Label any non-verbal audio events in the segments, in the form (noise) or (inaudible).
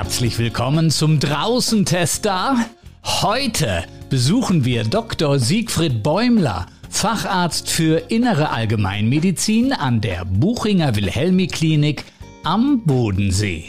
Herzlich willkommen zum Draußentester. Heute besuchen wir Dr. Siegfried Bäumler, Facharzt für Innere Allgemeinmedizin an der Buchinger Wilhelmi Klinik am Bodensee.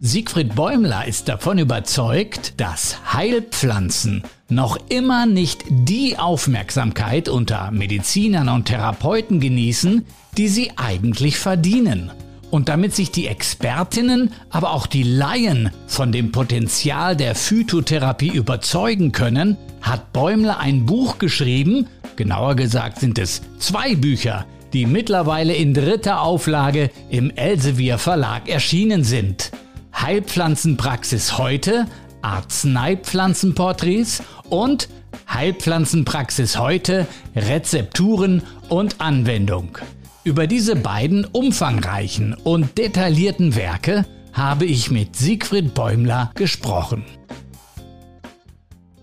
Siegfried Bäumler ist davon überzeugt, dass Heilpflanzen noch immer nicht die Aufmerksamkeit unter Medizinern und Therapeuten genießen, die sie eigentlich verdienen. Und damit sich die Expertinnen, aber auch die Laien von dem Potenzial der Phytotherapie überzeugen können, hat Bäumler ein Buch geschrieben, genauer gesagt sind es zwei Bücher, die mittlerweile in dritter Auflage im Elsevier Verlag erschienen sind. Heilpflanzenpraxis heute, Arzneipflanzenporträts und Heilpflanzenpraxis heute, Rezepturen und Anwendung. Über diese beiden umfangreichen und detaillierten Werke habe ich mit Siegfried Bäumler gesprochen.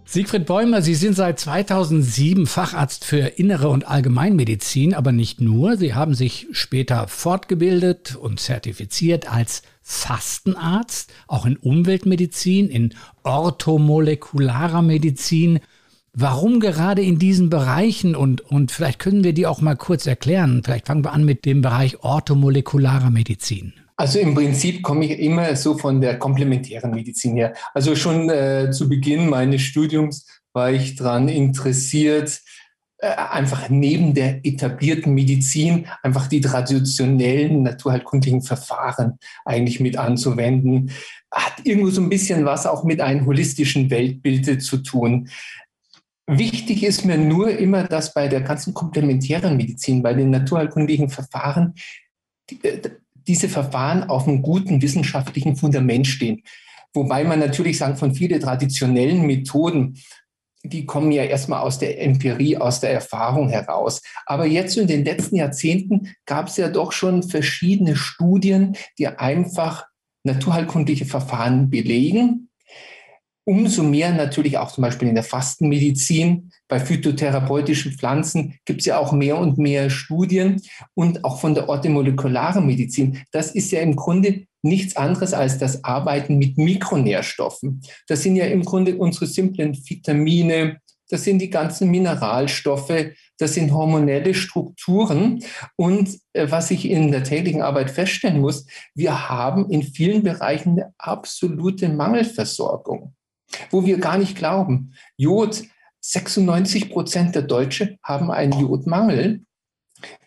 Siegfried Bäumler, Sie sind seit 2007 Facharzt für Innere und Allgemeinmedizin, aber nicht nur. Sie haben sich später fortgebildet und zertifiziert als Fastenarzt, auch in Umweltmedizin, in orthomolekularer Medizin Warum gerade in diesen Bereichen und, und vielleicht können wir die auch mal kurz erklären. Vielleicht fangen wir an mit dem Bereich orthomolekularer Medizin. Also im Prinzip komme ich immer so von der komplementären Medizin her. Also schon äh, zu Beginn meines Studiums war ich daran interessiert, äh, einfach neben der etablierten Medizin einfach die traditionellen naturheilkundlichen Verfahren eigentlich mit anzuwenden. Hat irgendwo so ein bisschen was auch mit einem holistischen Weltbild zu tun. Wichtig ist mir nur immer, dass bei der ganzen komplementären Medizin, bei den naturheilkundlichen Verfahren, äh, diese Verfahren auf einem guten wissenschaftlichen Fundament stehen. Wobei man natürlich sagen, von vielen traditionellen Methoden, die kommen ja erstmal aus der Empirie, aus der Erfahrung heraus. Aber jetzt in den letzten Jahrzehnten gab es ja doch schon verschiedene Studien, die einfach naturheilkundliche Verfahren belegen Umso mehr natürlich auch zum Beispiel in der Fastenmedizin, bei phytotherapeutischen Pflanzen gibt es ja auch mehr und mehr Studien und auch von der orthomolekularen Medizin. Das ist ja im Grunde nichts anderes als das Arbeiten mit Mikronährstoffen. Das sind ja im Grunde unsere simplen Vitamine, das sind die ganzen Mineralstoffe, das sind hormonelle Strukturen. Und äh, was ich in der täglichen Arbeit feststellen muss, wir haben in vielen Bereichen eine absolute Mangelversorgung wo wir gar nicht glauben. Jod, 96 Prozent der Deutschen haben einen Jodmangel.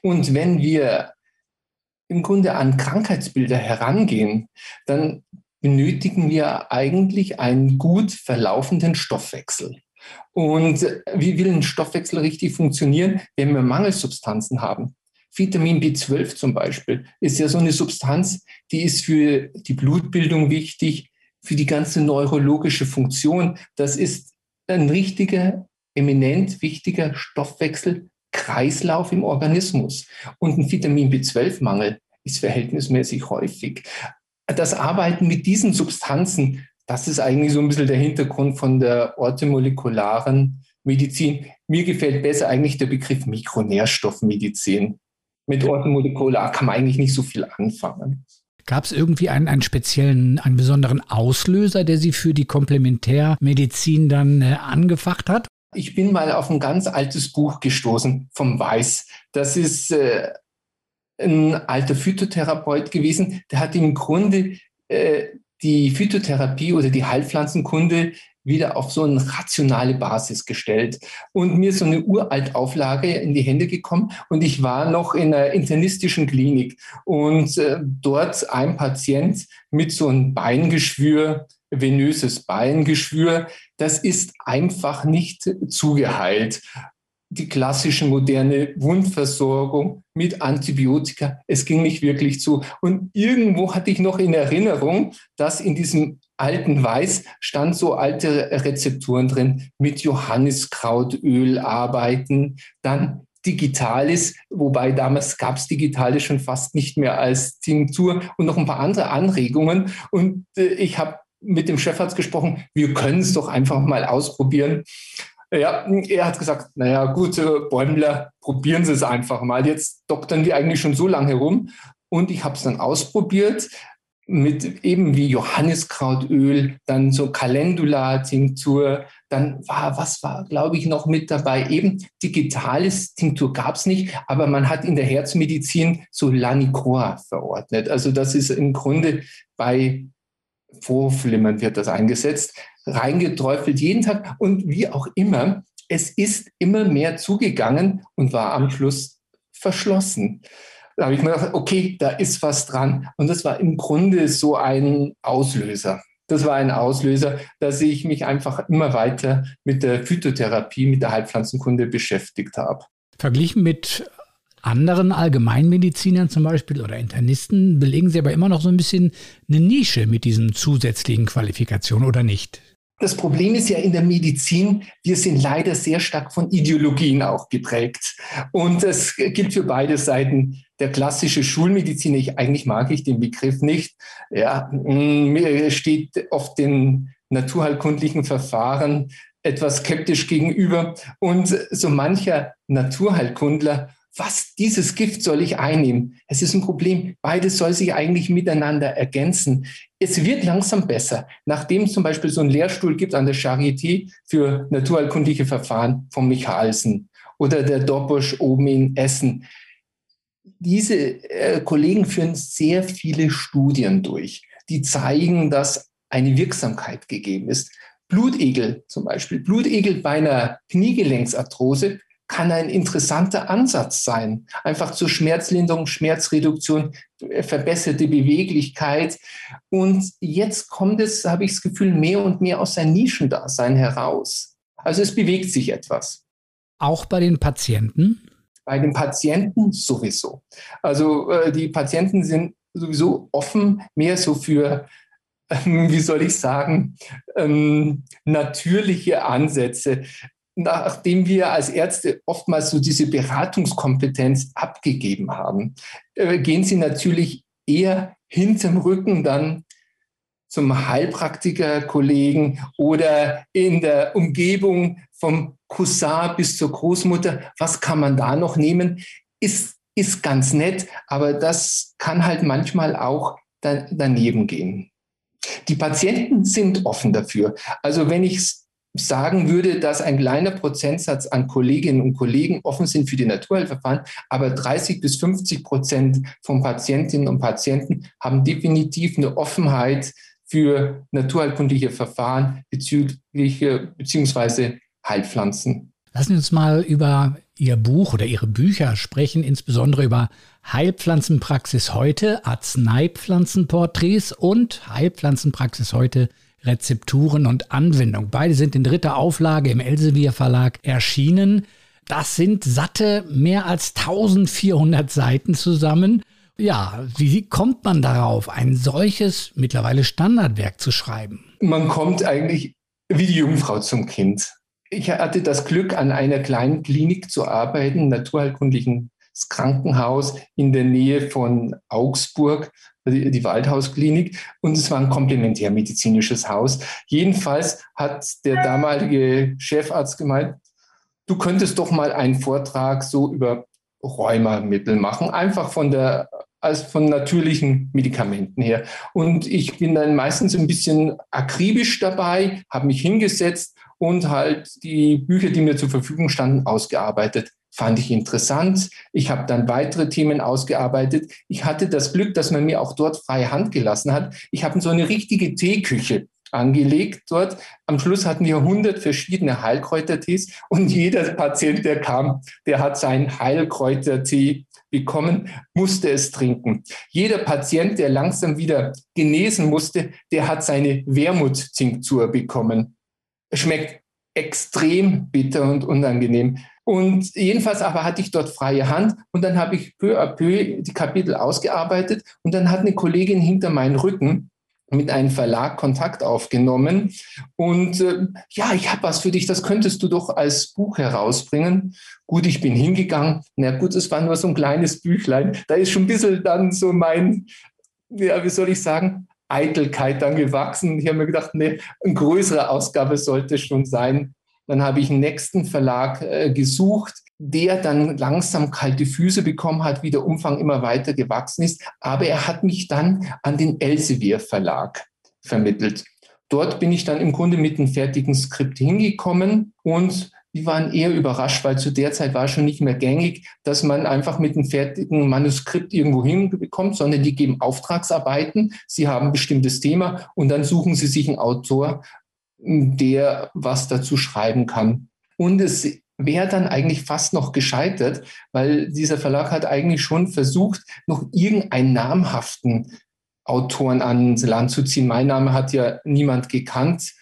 Und wenn wir im Grunde an Krankheitsbilder herangehen, dann benötigen wir eigentlich einen gut verlaufenden Stoffwechsel. Und wie will ein Stoffwechsel richtig funktionieren, wenn wir Mangelsubstanzen haben? Vitamin B12 zum Beispiel ist ja so eine Substanz, die ist für die Blutbildung wichtig, für die ganze neurologische Funktion. Das ist ein richtiger, eminent wichtiger Stoffwechselkreislauf im Organismus. Und ein Vitamin B12-Mangel ist verhältnismäßig häufig. Das Arbeiten mit diesen Substanzen, das ist eigentlich so ein bisschen der Hintergrund von der orthomolekularen Medizin. Mir gefällt besser eigentlich der Begriff Mikronährstoffmedizin. Mit orthomolekular kann man eigentlich nicht so viel anfangen. Gab es irgendwie einen, einen speziellen, einen besonderen Auslöser, der Sie für die Komplementärmedizin dann äh, angefacht hat? Ich bin mal auf ein ganz altes Buch gestoßen vom Weiß. Das ist äh, ein alter Phytotherapeut gewesen. Der hat im Grunde äh, die Phytotherapie oder die Heilpflanzenkunde wieder auf so eine rationale Basis gestellt. Und mir so eine Uraltauflage in die Hände gekommen und ich war noch in einer internistischen Klinik und äh, dort ein Patient mit so einem Beingeschwür, venöses Beingeschwür, das ist einfach nicht zugeheilt die klassische moderne Wundversorgung mit Antibiotika. Es ging nicht wirklich zu. Und irgendwo hatte ich noch in Erinnerung, dass in diesem alten Weiß stand so alte Rezepturen drin mit Johanniskrautöl arbeiten, dann Digitalis, wobei damals gab es Digitalis schon fast nicht mehr als Tinktur und noch ein paar andere Anregungen. Und äh, ich habe mit dem Chefarzt gesprochen, wir können es doch einfach mal ausprobieren. Ja, er hat gesagt, naja, gut, äh, Bäumler, probieren Sie es einfach mal. Jetzt doktern die eigentlich schon so lange herum. Und ich habe es dann ausprobiert mit eben wie Johanniskrautöl, dann so Calendula-Tinktur, dann war, was war, glaube ich, noch mit dabei? Eben digitales Tinktur gab es nicht, aber man hat in der Herzmedizin so Lanicoa verordnet. Also das ist im Grunde bei Vorflimmern wird das eingesetzt, reingeträufelt jeden Tag und wie auch immer, es ist immer mehr zugegangen und war am Schluss verschlossen. Da habe ich mir gedacht, okay, da ist was dran. Und das war im Grunde so ein Auslöser. Das war ein Auslöser, dass ich mich einfach immer weiter mit der Phytotherapie, mit der Heilpflanzenkunde beschäftigt habe. Verglichen mit anderen Allgemeinmedizinern zum Beispiel oder Internisten belegen Sie aber immer noch so ein bisschen eine Nische mit diesen zusätzlichen Qualifikationen oder nicht? Das Problem ist ja in der Medizin, wir sind leider sehr stark von Ideologien auch geprägt. Und das gilt für beide Seiten. Der klassische Schulmediziner, ich, eigentlich mag ich den Begriff nicht, ja, mir steht oft den naturheilkundlichen Verfahren etwas skeptisch gegenüber. Und so mancher Naturheilkundler was, dieses Gift soll ich einnehmen? Es ist ein Problem. Beides soll sich eigentlich miteinander ergänzen. Es wird langsam besser, nachdem es zum Beispiel so einen Lehrstuhl gibt an der Charité für naturheilkundliche Verfahren von Michalsen oder der Dobosch oben in Essen. Diese äh, Kollegen führen sehr viele Studien durch, die zeigen, dass eine Wirksamkeit gegeben ist. Blutegel zum Beispiel. Blutegel bei einer Kniegelenksarthrose kann ein interessanter Ansatz sein. Einfach zur Schmerzlinderung, Schmerzreduktion, verbesserte Beweglichkeit. Und jetzt kommt es, habe ich das Gefühl, mehr und mehr aus seinem Nischendasein heraus. Also es bewegt sich etwas. Auch bei den Patienten? Bei den Patienten sowieso. Also äh, die Patienten sind sowieso offen, mehr so für wie soll ich sagen, ähm, natürliche Ansätze nachdem wir als Ärzte oftmals so diese Beratungskompetenz abgegeben haben, äh, gehen sie natürlich eher hinterm Rücken dann zum Heilpraktiker-Kollegen oder in der Umgebung vom Cousin bis zur Großmutter. Was kann man da noch nehmen? Ist, ist ganz nett, aber das kann halt manchmal auch da, daneben gehen. Die Patienten sind offen dafür. Also wenn ich sagen würde, dass ein kleiner Prozentsatz an Kolleginnen und Kollegen offen sind für die Naturheilverfahren, aber 30 bis 50 Prozent von Patientinnen und Patienten haben definitiv eine Offenheit für naturheilkundliche Verfahren bezüglich beziehungsweise Heilpflanzen. Lassen Sie uns mal über Ihr Buch oder Ihre Bücher sprechen, insbesondere über Heilpflanzenpraxis heute, Arzneipflanzenporträts und Heilpflanzenpraxis heute Rezepturen und Anwendung. Beide sind in dritter Auflage im Elsevier Verlag erschienen. Das sind satte mehr als 1400 Seiten zusammen. Ja, wie kommt man darauf, ein solches mittlerweile Standardwerk zu schreiben? Man kommt eigentlich wie die Jungfrau zum Kind. Ich hatte das Glück, an einer kleinen Klinik zu arbeiten, naturheilkundlichen Krankenhaus in der Nähe von Augsburg, die, die Waldhausklinik. Und es war ein komplementärmedizinisches Haus. Jedenfalls hat der damalige Chefarzt gemeint, du könntest doch mal einen Vortrag so über Rheumamittel machen, einfach von der als von natürlichen Medikamenten her. Und ich bin dann meistens ein bisschen akribisch dabei, habe mich hingesetzt und halt die Bücher, die mir zur Verfügung standen, ausgearbeitet fand ich interessant. Ich habe dann weitere Themen ausgearbeitet. Ich hatte das Glück, dass man mir auch dort freie Hand gelassen hat. Ich habe so eine richtige Teeküche angelegt dort. Am Schluss hatten wir 100 verschiedene Heilkräutertees und jeder Patient, der kam, der hat seinen Heilkräutertee bekommen, musste es trinken. Jeder Patient, der langsam wieder genesen musste, der hat seine Wermuttinktur bekommen. Schmeckt extrem bitter und unangenehm. Und jedenfalls aber hatte ich dort freie Hand und dann habe ich peu à peu die Kapitel ausgearbeitet und dann hat eine Kollegin hinter meinen Rücken mit einem Verlag Kontakt aufgenommen und äh, ja, ich habe was für dich, das könntest du doch als Buch herausbringen. Gut, ich bin hingegangen. Na gut, es war nur so ein kleines Büchlein. Da ist schon ein bisschen dann so mein, ja, wie soll ich sagen, Eitelkeit dann gewachsen. Ich habe mir gedacht, nee, eine größere Ausgabe sollte schon sein. Dann habe ich einen nächsten Verlag äh, gesucht. der dann langsam kalte Füße bekommen hat, wie der Umfang immer weiter gewachsen ist. Aber er hat mich dann an den Elsevier Verlag vermittelt. Dort bin ich dann im Grunde mit einem fertigen Skript hingekommen und die waren eher überrascht, weil zu der Zeit war schon nicht mehr gängig, dass man einfach mit einem fertigen Manuskript irgendwo hinbekommt, sondern die geben Auftragsarbeiten. Sie haben ein bestimmtes Thema und dann suchen sie sich einen Autor, der was dazu schreiben kann. Und es wäre dann eigentlich fast noch gescheitert, weil dieser Verlag hat eigentlich schon versucht, noch irgendeinen namhaften Autoren ans Land zu ziehen. Mein Name hat ja niemand gekannt.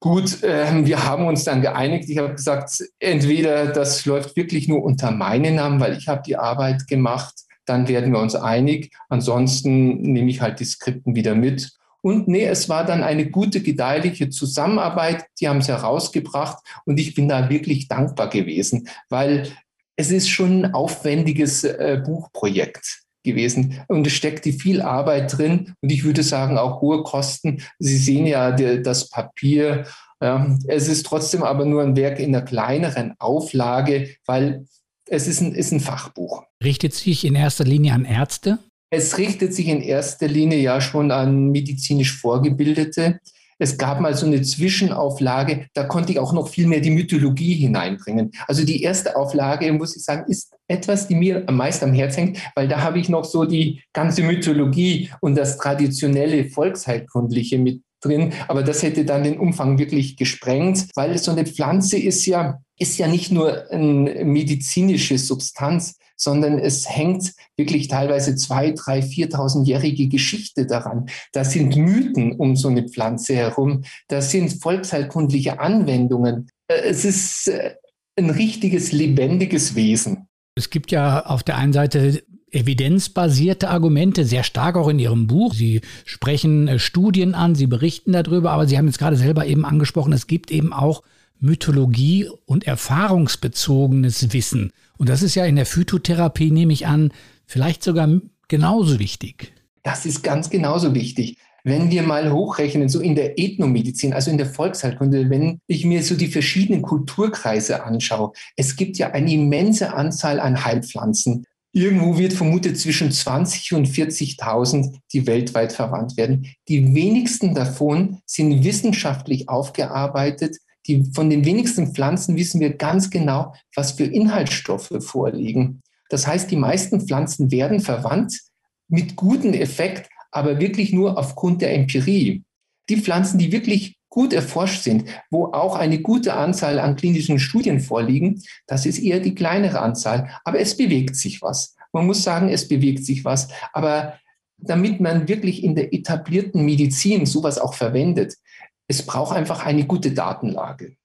Gut, äh, wir haben uns dann geeinigt. Ich habe gesagt, entweder das läuft wirklich nur unter meinen Namen, weil ich habe die Arbeit gemacht, dann werden wir uns einig. Ansonsten nehme ich halt die Skripten wieder mit. Und nee, es war dann eine gute, gedeihliche Zusammenarbeit. Die haben es herausgebracht und ich bin da wirklich dankbar gewesen, weil es ist schon ein aufwendiges äh, Buchprojekt gewesen und es steckte viel Arbeit drin und ich würde sagen auch hohe Kosten. Sie sehen ja die, das Papier. Ja, es ist trotzdem aber nur ein Werk in einer kleineren Auflage, weil es ist ein, ist ein Fachbuch. Richtet sich in erster Linie an Ärzte? Es richtet sich in erster Linie ja schon an medizinisch Vorgebildete. Es gab mal so eine Zwischenauflage, da konnte ich auch noch viel mehr die Mythologie hineinbringen. Also die erste Auflage, muss ich sagen, ist etwas, die mir am meisten am Herzen hängt, weil da habe ich noch so die ganze Mythologie und das traditionelle Volksheilkundliche mit drin. Aber das hätte dann den Umfang wirklich gesprengt, weil so eine Pflanze ist ja, ist ja nicht nur eine medizinische Substanz, sondern es hängt wirklich teilweise zwei, drei, viertausendjährige Geschichte daran. Da sind Mythen um so eine Pflanze herum. Da sind volksheilkundliche Anwendungen. Äh, es ist äh, ein richtiges, lebendiges Wesen. Es gibt ja auf der einen Seite evidenzbasierte Argumente, sehr stark auch in Ihrem Buch. Sie sprechen äh, Studien an, Sie berichten darüber, aber Sie haben jetzt gerade selber eben angesprochen, es gibt eben auch Mythologie und erfahrungsbezogenes Wissen. Und das ist ja in der Phytotherapie, nehme ich an, vielleicht sogar genauso wichtig. Das ist ganz genauso wichtig. Wenn wir mal hochrechnen, so in der Ethnomedizin, also in der Volksheilkunde, wenn ich mir so die verschiedenen Kulturkreise anschaue, es gibt ja eine immense Anzahl an Heilpflanzen. Irgendwo wird vermutet zwischen 20 und 40.000, die weltweit verwandt werden. Die wenigsten davon sind wissenschaftlich aufgearbeitet, die, von den wenigsten Pflanzen wissen wir ganz genau, was für Inhaltsstoffe vorliegen. Das heißt, die meisten Pflanzen werden verwandt mit gutem Effekt, aber wirklich nur aufgrund der Empirie. Die Pflanzen, die wirklich gut erforscht sind, wo auch eine gute Anzahl an klinischen Studien vorliegen, das ist eher die kleinere Anzahl. Aber es bewegt sich was. Man muss sagen, es bewegt sich was. Aber damit man wirklich in der etablierten Medizin sowas auch verwendet, es braucht einfach eine gute Datenlage.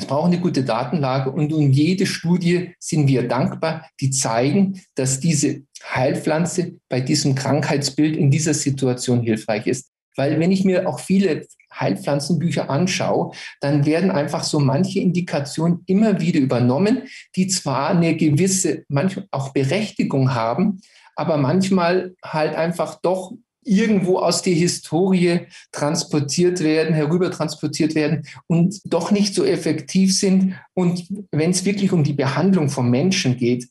Es braucht eine gute Datenlage und um jede Studie sind wir dankbar, die zeigen, dass diese Heilpflanze bei diesem Krankheitsbild in dieser Situation hilfreich ist. Weil wenn ich mir auch viele Heilpflanzenbücher anschaue, dann werden einfach so manche Indikationen immer wieder übernommen, die zwar eine gewisse, manchmal auch Berechtigung haben, aber manchmal halt einfach doch irgendwo aus der Historie transportiert werden, herüber transportiert werden und doch nicht so effektiv sind. Und wenn es wirklich um die Behandlung von Menschen geht,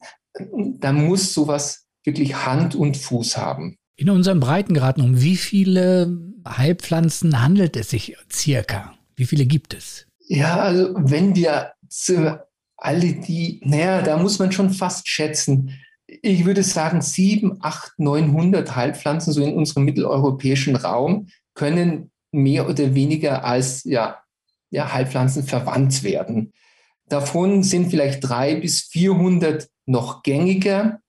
dann muss sowas wirklich Hand und Fuß haben. In unserem Breitengraden, um wie viele Heilpflanzen handelt es sich circa? Wie viele gibt es? Ja, also wenn wir alle die, naja, da muss man schon fast schätzen, ich würde sagen, sieben, acht, 900 Heilpflanzen so in unserem mitteleuropäischen Raum können mehr oder weniger als ja, ja, Heilpflanzen verwandt werden. Davon sind vielleicht drei bis 400 noch gängiger,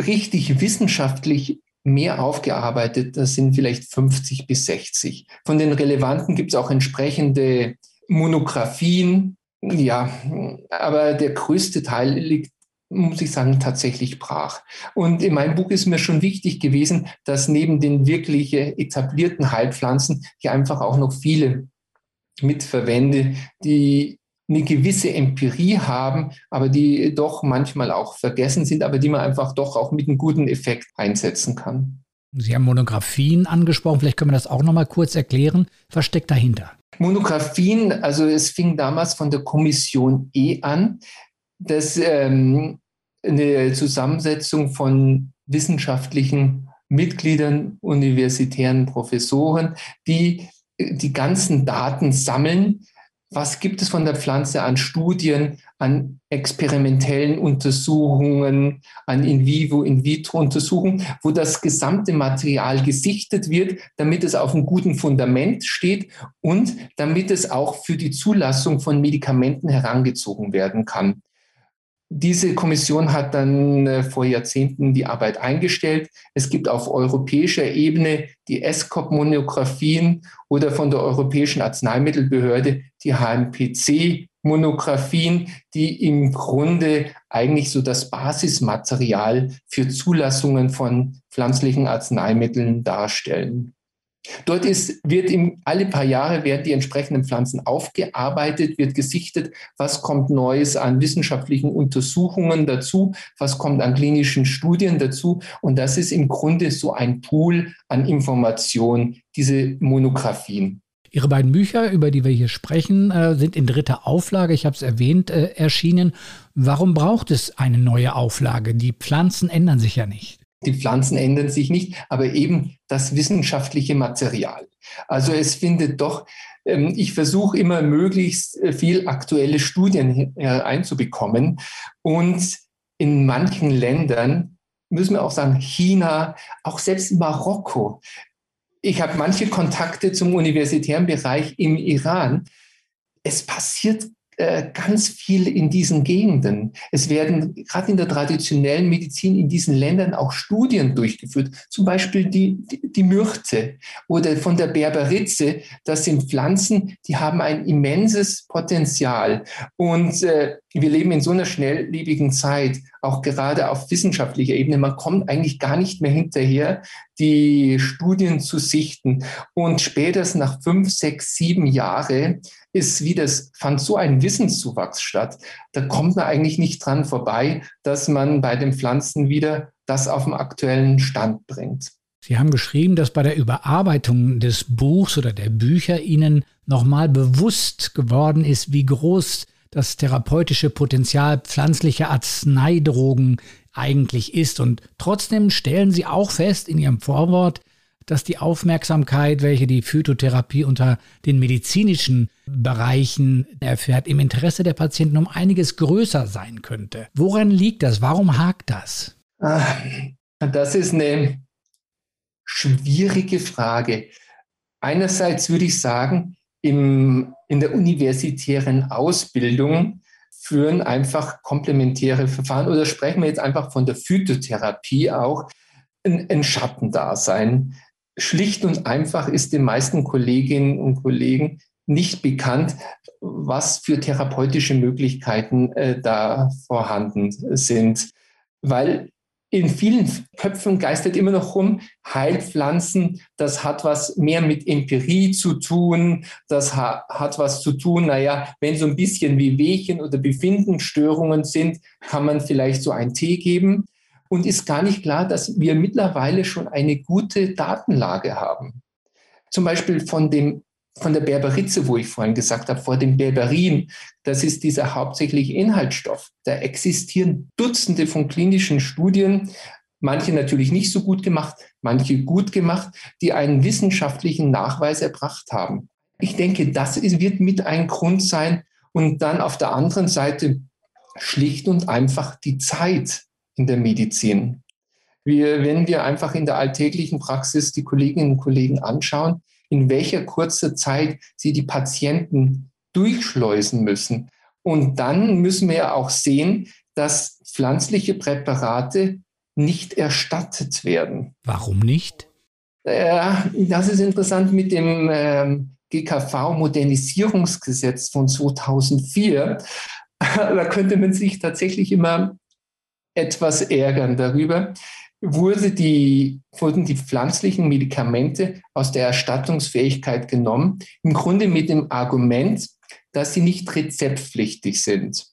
richtig wissenschaftlich mehr aufgearbeitet. Das sind vielleicht 50 bis 60. Von den relevanten gibt es auch entsprechende Monographien. Ja, aber der größte Teil liegt muss ich sagen, tatsächlich brach. Und in meinem Buch ist mir schon wichtig gewesen, dass neben den wirklich etablierten Heilpflanzen ich einfach auch noch viele mitverwende, die eine gewisse Empirie haben, aber die doch manchmal auch vergessen sind, aber die man einfach doch auch mit einem guten Effekt einsetzen kann. Sie haben Monographien angesprochen, vielleicht können wir das auch noch mal kurz erklären. Was steckt dahinter? Monographien, also es fing damals von der Kommission E an das ähm, eine Zusammensetzung von wissenschaftlichen Mitgliedern, universitären Professoren, die die ganzen Daten sammeln. Was gibt es von der Pflanze an Studien, an experimentellen Untersuchungen, an In-vivo, In-vitro-Untersuchungen, wo das gesamte Material gesichtet wird, damit es auf einem guten Fundament steht und damit es auch für die Zulassung von Medikamenten herangezogen werden kann. Diese Kommission hat dann äh, vor Jahrzehnten die Arbeit eingestellt. Es gibt auf europäischer Ebene die ESCOP-Monographien oder von der Europäischen Arzneimittelbehörde die HMPC-Monographien, die im Grunde eigentlich so das Basismaterial für Zulassungen von pflanzlichen Arzneimitteln darstellen. Dort ist, wird im, alle paar Jahre werden die entsprechenden Pflanzen aufgearbeitet, wird gesichtet, was kommt Neues an wissenschaftlichen Untersuchungen dazu, was kommt an klinischen Studien dazu. Und das ist im Grunde so ein Pool an Informationen, diese Monographien. Ihre beiden Bücher, über die wir hier sprechen, äh, sind in dritter Auflage, ich habe es erwähnt, äh, erschienen. Warum braucht es eine neue Auflage? Die Pflanzen ändern sich ja nicht. Die Pflanzen ändern sich nicht, aber eben das wissenschaftliche Material. Also es findet doch, ähm, ich versuche immer möglichst äh, viel aktuelle Studien einzubekommen. Und in manchen Ländern, müssen wir auch sagen, China, auch selbst Marokko. Ich habe manche Kontakte zum universitären Bereich im Iran. Es passiert äh, ganz viel in diesen Gegenden. Es werden gerade in der traditionellen Medizin in diesen Ländern auch Studien durchgeführt, zum Beispiel die, die, die Myrte oder von der Berberitze. Das sind Pflanzen, die haben ein immenses Potenzial. Und äh, wir leben in so einer schnelllebigen Zeit, auch gerade auf wissenschaftlicher Ebene. Man kommt eigentlich gar nicht mehr hinterher, die Studien zu sichten. Und spätestens nach fünf, sechs, sieben Jahren ist wie das, fand so ein Wissenszuwachs statt. Da kommt man eigentlich nicht dran vorbei, dass man bei den Pflanzen wieder das auf den aktuellen Stand bringt. Sie haben geschrieben, dass bei der Überarbeitung des Buchs oder der Bücher Ihnen nochmal bewusst geworden ist, wie groß das therapeutische Potenzial pflanzlicher Arzneidrogen eigentlich ist. Und trotzdem stellen Sie auch fest in Ihrem Vorwort, dass die Aufmerksamkeit, welche die Phytotherapie unter den medizinischen Bereichen erfährt, im Interesse der Patienten um einiges größer sein könnte. Woran liegt das? Warum hakt das? Ah, das ist eine schwierige Frage. Einerseits würde ich sagen, im, in der universitären Ausbildung führen einfach komplementäre Verfahren oder sprechen wir jetzt einfach von der Phytotherapie auch, ein, ein Schattendasein. Schlicht und einfach ist den meisten Kolleginnen und Kollegen nicht bekannt, was für therapeutische Möglichkeiten äh, da vorhanden sind. Weil in vielen Köpfen geistert immer noch rum, Heilpflanzen, das hat was mehr mit Empirie zu tun, das ha hat was zu tun, naja, wenn so ein bisschen wie Wehchen oder Befindensstörungen sind, kann man vielleicht so einen Tee geben. Und ist gar nicht klar, dass wir mittlerweile schon eine gute Datenlage haben. Zum Beispiel von dem von der Berberitze, wo ich vorhin gesagt habe, vor dem Berberin, das ist dieser hauptsächliche Inhaltsstoff. Da existieren Dutzende von klinischen Studien, manche natürlich nicht so gut gemacht, manche gut gemacht, die einen wissenschaftlichen Nachweis erbracht haben. Ich denke, das wird mit ein Grund sein. Und dann auf der anderen Seite schlicht und einfach die Zeit in der Medizin. Wir, wenn wir einfach in der alltäglichen Praxis die Kolleginnen und Kollegen anschauen, in welcher kurzer Zeit sie die Patienten durchschleusen müssen. Und dann müssen wir ja auch sehen, dass pflanzliche Präparate nicht erstattet werden. Warum nicht? Äh, das ist interessant mit dem äh, GKV-Modernisierungsgesetz von 2004. (laughs) da könnte man sich tatsächlich immer etwas ärgern darüber, wurde die, wurden die pflanzlichen Medikamente aus der Erstattungsfähigkeit genommen, im Grunde mit dem Argument, dass sie nicht rezeptpflichtig sind.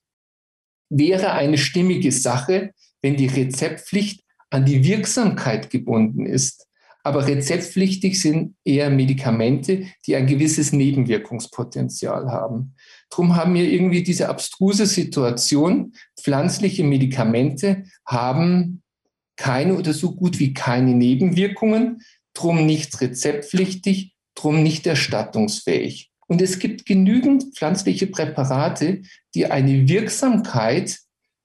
Wäre eine stimmige Sache, wenn die Rezeptpflicht an die Wirksamkeit gebunden ist. Aber rezeptpflichtig sind eher Medikamente, die ein gewisses Nebenwirkungspotenzial haben. Darum haben wir irgendwie diese abstruse Situation. Pflanzliche Medikamente haben keine oder so gut wie keine Nebenwirkungen, drum nicht rezeptpflichtig, drum nicht erstattungsfähig. Und es gibt genügend pflanzliche Präparate, die eine Wirksamkeit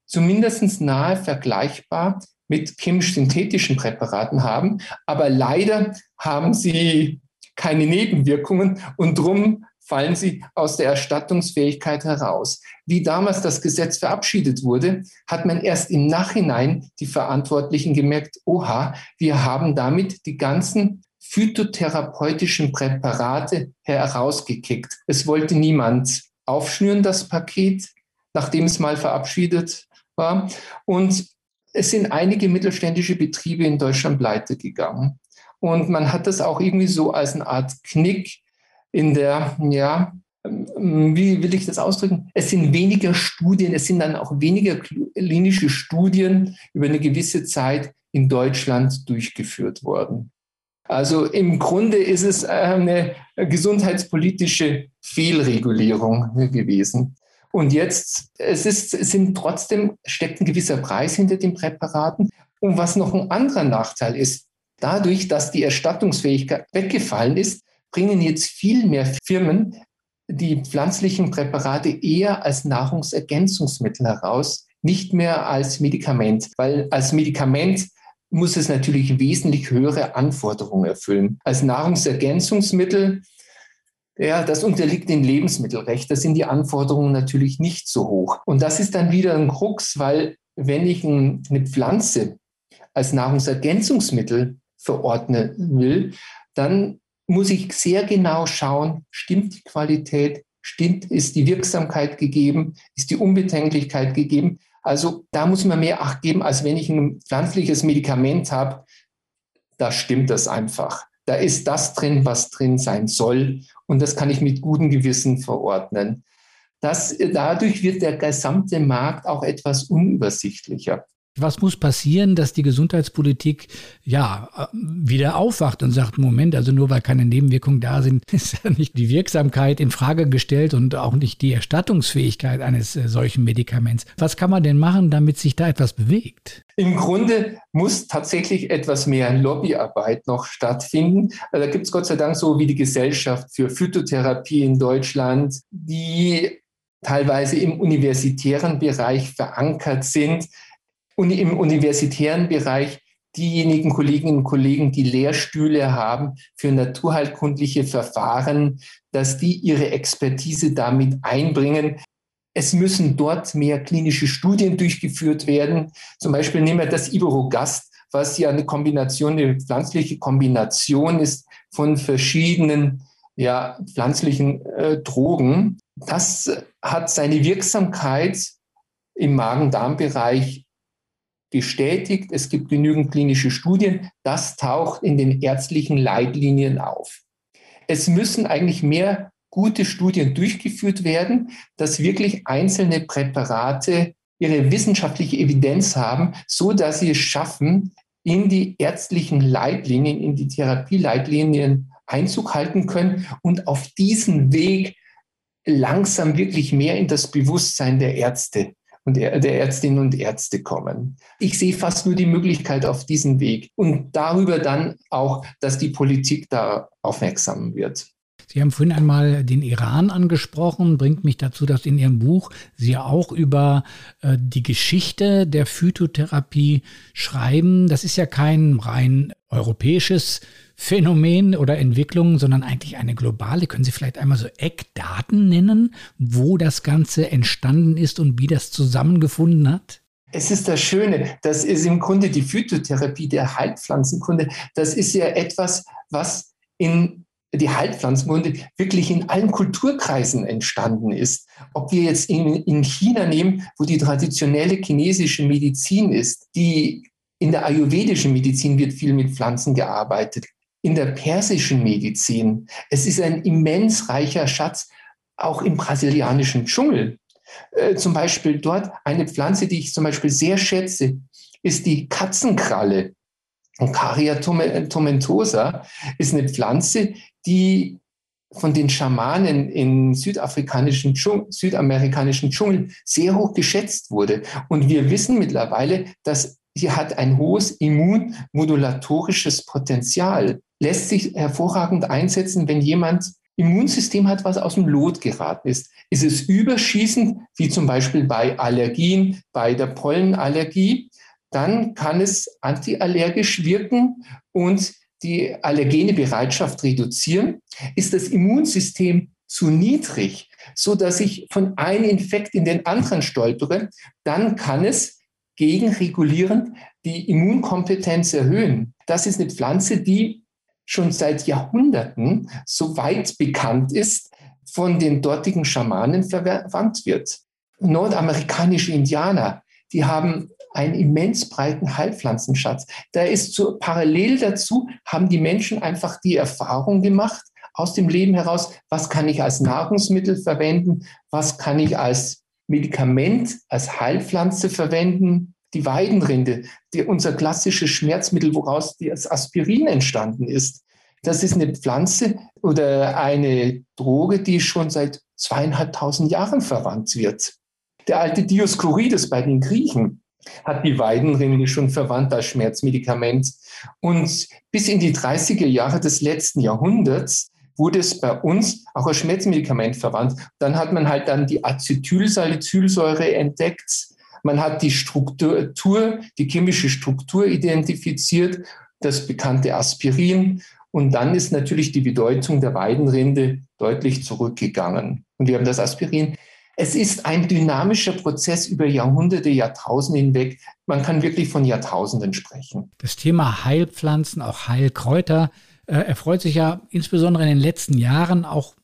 zumindest nahe vergleichbar mit chemisch-synthetischen Präparaten haben. Aber leider haben sie keine Nebenwirkungen und drum fallen sie aus der Erstattungsfähigkeit heraus. Wie damals das Gesetz verabschiedet wurde, hat man erst im Nachhinein die Verantwortlichen gemerkt, oha, wir haben damit die ganzen phytotherapeutischen Präparate herausgekickt. Es wollte niemand aufschnüren, das Paket, nachdem es mal verabschiedet war. Und es sind einige mittelständische Betriebe in Deutschland pleite gegangen. Und man hat das auch irgendwie so als eine Art Knick in der, ja, wie will ich das ausdrücken? Es sind weniger Studien, es sind dann auch weniger klinische Studien über eine gewisse Zeit in Deutschland durchgeführt worden. Also im Grunde ist es eine gesundheitspolitische Fehlregulierung gewesen. Und jetzt, es ist, es sind trotzdem, steckt ein gewisser Preis hinter den Präparaten. Und was noch ein anderer Nachteil ist, dadurch, dass die Erstattungsfähigkeit weggefallen ist, bringen jetzt viel mehr Firmen die pflanzlichen Präparate eher als Nahrungsergänzungsmittel heraus, nicht mehr als Medikament, weil als Medikament muss es natürlich wesentlich höhere Anforderungen erfüllen. Als Nahrungsergänzungsmittel, ja, das unterliegt dem Lebensmittelrecht, da sind die Anforderungen natürlich nicht so hoch. Und das ist dann wieder ein Krux, weil wenn ich eine Pflanze als Nahrungsergänzungsmittel verordnen will, dann muss ich sehr genau schauen, stimmt die Qualität, stimmt, ist die Wirksamkeit gegeben, ist die Unbedenklichkeit gegeben. Also da muss man mehr Acht geben, als wenn ich ein pflanzliches Medikament habe. Da stimmt das einfach. Da ist das drin, was drin sein soll. Und das kann ich mit gutem Gewissen verordnen. Das, dadurch wird der gesamte Markt auch etwas unübersichtlicher. Was muss passieren, dass die Gesundheitspolitik ja wieder aufwacht und sagt, Moment, also nur weil keine Nebenwirkungen da sind, (laughs) ist ja nicht die Wirksamkeit in Frage gestellt und auch nicht die Erstattungsfähigkeit eines äh, solchen Medikaments. Was kann man denn machen, damit sich da etwas bewegt? Im Grunde muss tatsächlich etwas mehr Lobbyarbeit noch stattfinden. Da gibt es Gott sei Dank so wie die Gesellschaft für Phytotherapie in Deutschland, die teilweise im universitären Bereich verankert sind, Uni, im universitären Bereich diejenigen Kolleginnen und Kollegen, die Lehrstühle haben für naturheilkundliche Verfahren, dass die ihre Expertise damit einbringen. Es müssen dort mehr klinische Studien durchgeführt werden. Zum Beispiel nehmen wir das Iberogast, was ja eine Kombination, eine pflanzliche Kombination ist von verschiedenen ja, pflanzlichen äh, Drogen. Das hat seine Wirksamkeit im Magen-Darm-Bereich bestätigt. Es gibt genügend klinische Studien. Das taucht in den ärztlichen Leitlinien auf. Es müssen eigentlich mehr gute Studien durchgeführt werden, dass wirklich einzelne Präparate ihre wissenschaftliche Evidenz haben, so dass sie es schaffen, in die ärztlichen Leitlinien, in die Therapieleitlinien Einzug halten können und auf diesen Weg langsam wirklich mehr in das Bewusstsein der Ärzte und der Ärztinnen und Ärzte kommen. Ich sehe fast nur die Möglichkeit auf diesem Weg und darüber dann auch, dass die Politik da aufmerksam wird. Sie haben vorhin einmal den Iran angesprochen, bringt mich dazu, dass in Ihrem Buch Sie auch über äh, die Geschichte der Phytotherapie schreiben. Das ist ja kein rein europäisches Phänomen oder Entwicklung, sondern eigentlich eine globale. Können Sie vielleicht einmal so Eckdaten nennen, wo das Ganze entstanden ist und wie das zusammengefunden hat? Es ist das Schöne, das ist im Grunde die Phytotherapie der Heilpflanzenkunde. Das ist ja etwas, was in die Heilpflanzenkunde wirklich in allen Kulturkreisen entstanden ist. Ob wir jetzt in, in China nehmen, wo die traditionelle chinesische Medizin ist, die in der ayurvedischen Medizin wird viel mit Pflanzen gearbeitet in der persischen Medizin. Es ist ein immens reicher Schatz, auch im brasilianischen Dschungel. Äh, zum Beispiel dort eine Pflanze, die ich zum Beispiel sehr schätze, ist die Katzenkralle. Und Caria tomentosa ist eine Pflanze, die von den Schamanen in südafrikanischen Dschung südamerikanischen Dschungeln sehr hoch geschätzt wurde. Und wir wissen mittlerweile, dass sie hat ein hohes immunmodulatorisches Potenzial, lässt sich hervorragend einsetzen, wenn jemand Immunsystem hat, was aus dem Lot geraten ist. Ist es überschießend, wie zum Beispiel bei Allergien, bei der Pollenallergie, dann kann es antiallergisch wirken und die allergene Bereitschaft reduzieren. Ist das Immunsystem zu niedrig, so dass ich von einem Infekt in den anderen stolpere, dann kann es gegenregulierend die Immunkompetenz erhöhen. Das ist eine Pflanze, die schon seit Jahrhunderten so weit bekannt ist, von den dortigen Schamanen verwandt wird. Nordamerikanische Indianer, die haben einen immens breiten Heilpflanzenschatz. Da ist so parallel dazu, haben die Menschen einfach die Erfahrung gemacht, aus dem Leben heraus, was kann ich als Nahrungsmittel verwenden, was kann ich als Medikament, als Heilpflanze verwenden. Die Weidenrinde, die, unser klassisches Schmerzmittel, woraus das Aspirin entstanden ist. Das ist eine Pflanze oder eine Droge, die schon seit zweieinhalbtausend Jahren verwandt wird. Der alte Dioskurides bei den Griechen, hat die Weidenrinde schon verwandt als Schmerzmedikament. Und bis in die 30er Jahre des letzten Jahrhunderts wurde es bei uns auch als Schmerzmedikament verwandt. Dann hat man halt dann die Acetylsalicylsäure entdeckt. Man hat die Struktur, die chemische Struktur identifiziert, das bekannte Aspirin. Und dann ist natürlich die Bedeutung der Weidenrinde deutlich zurückgegangen. Und wir haben das Aspirin es ist ein dynamischer Prozess über Jahrhunderte, Jahrtausende hinweg. Man kann wirklich von Jahrtausenden sprechen. Das Thema Heilpflanzen, auch Heilkräuter, äh, erfreut sich ja insbesondere in den letzten Jahren auch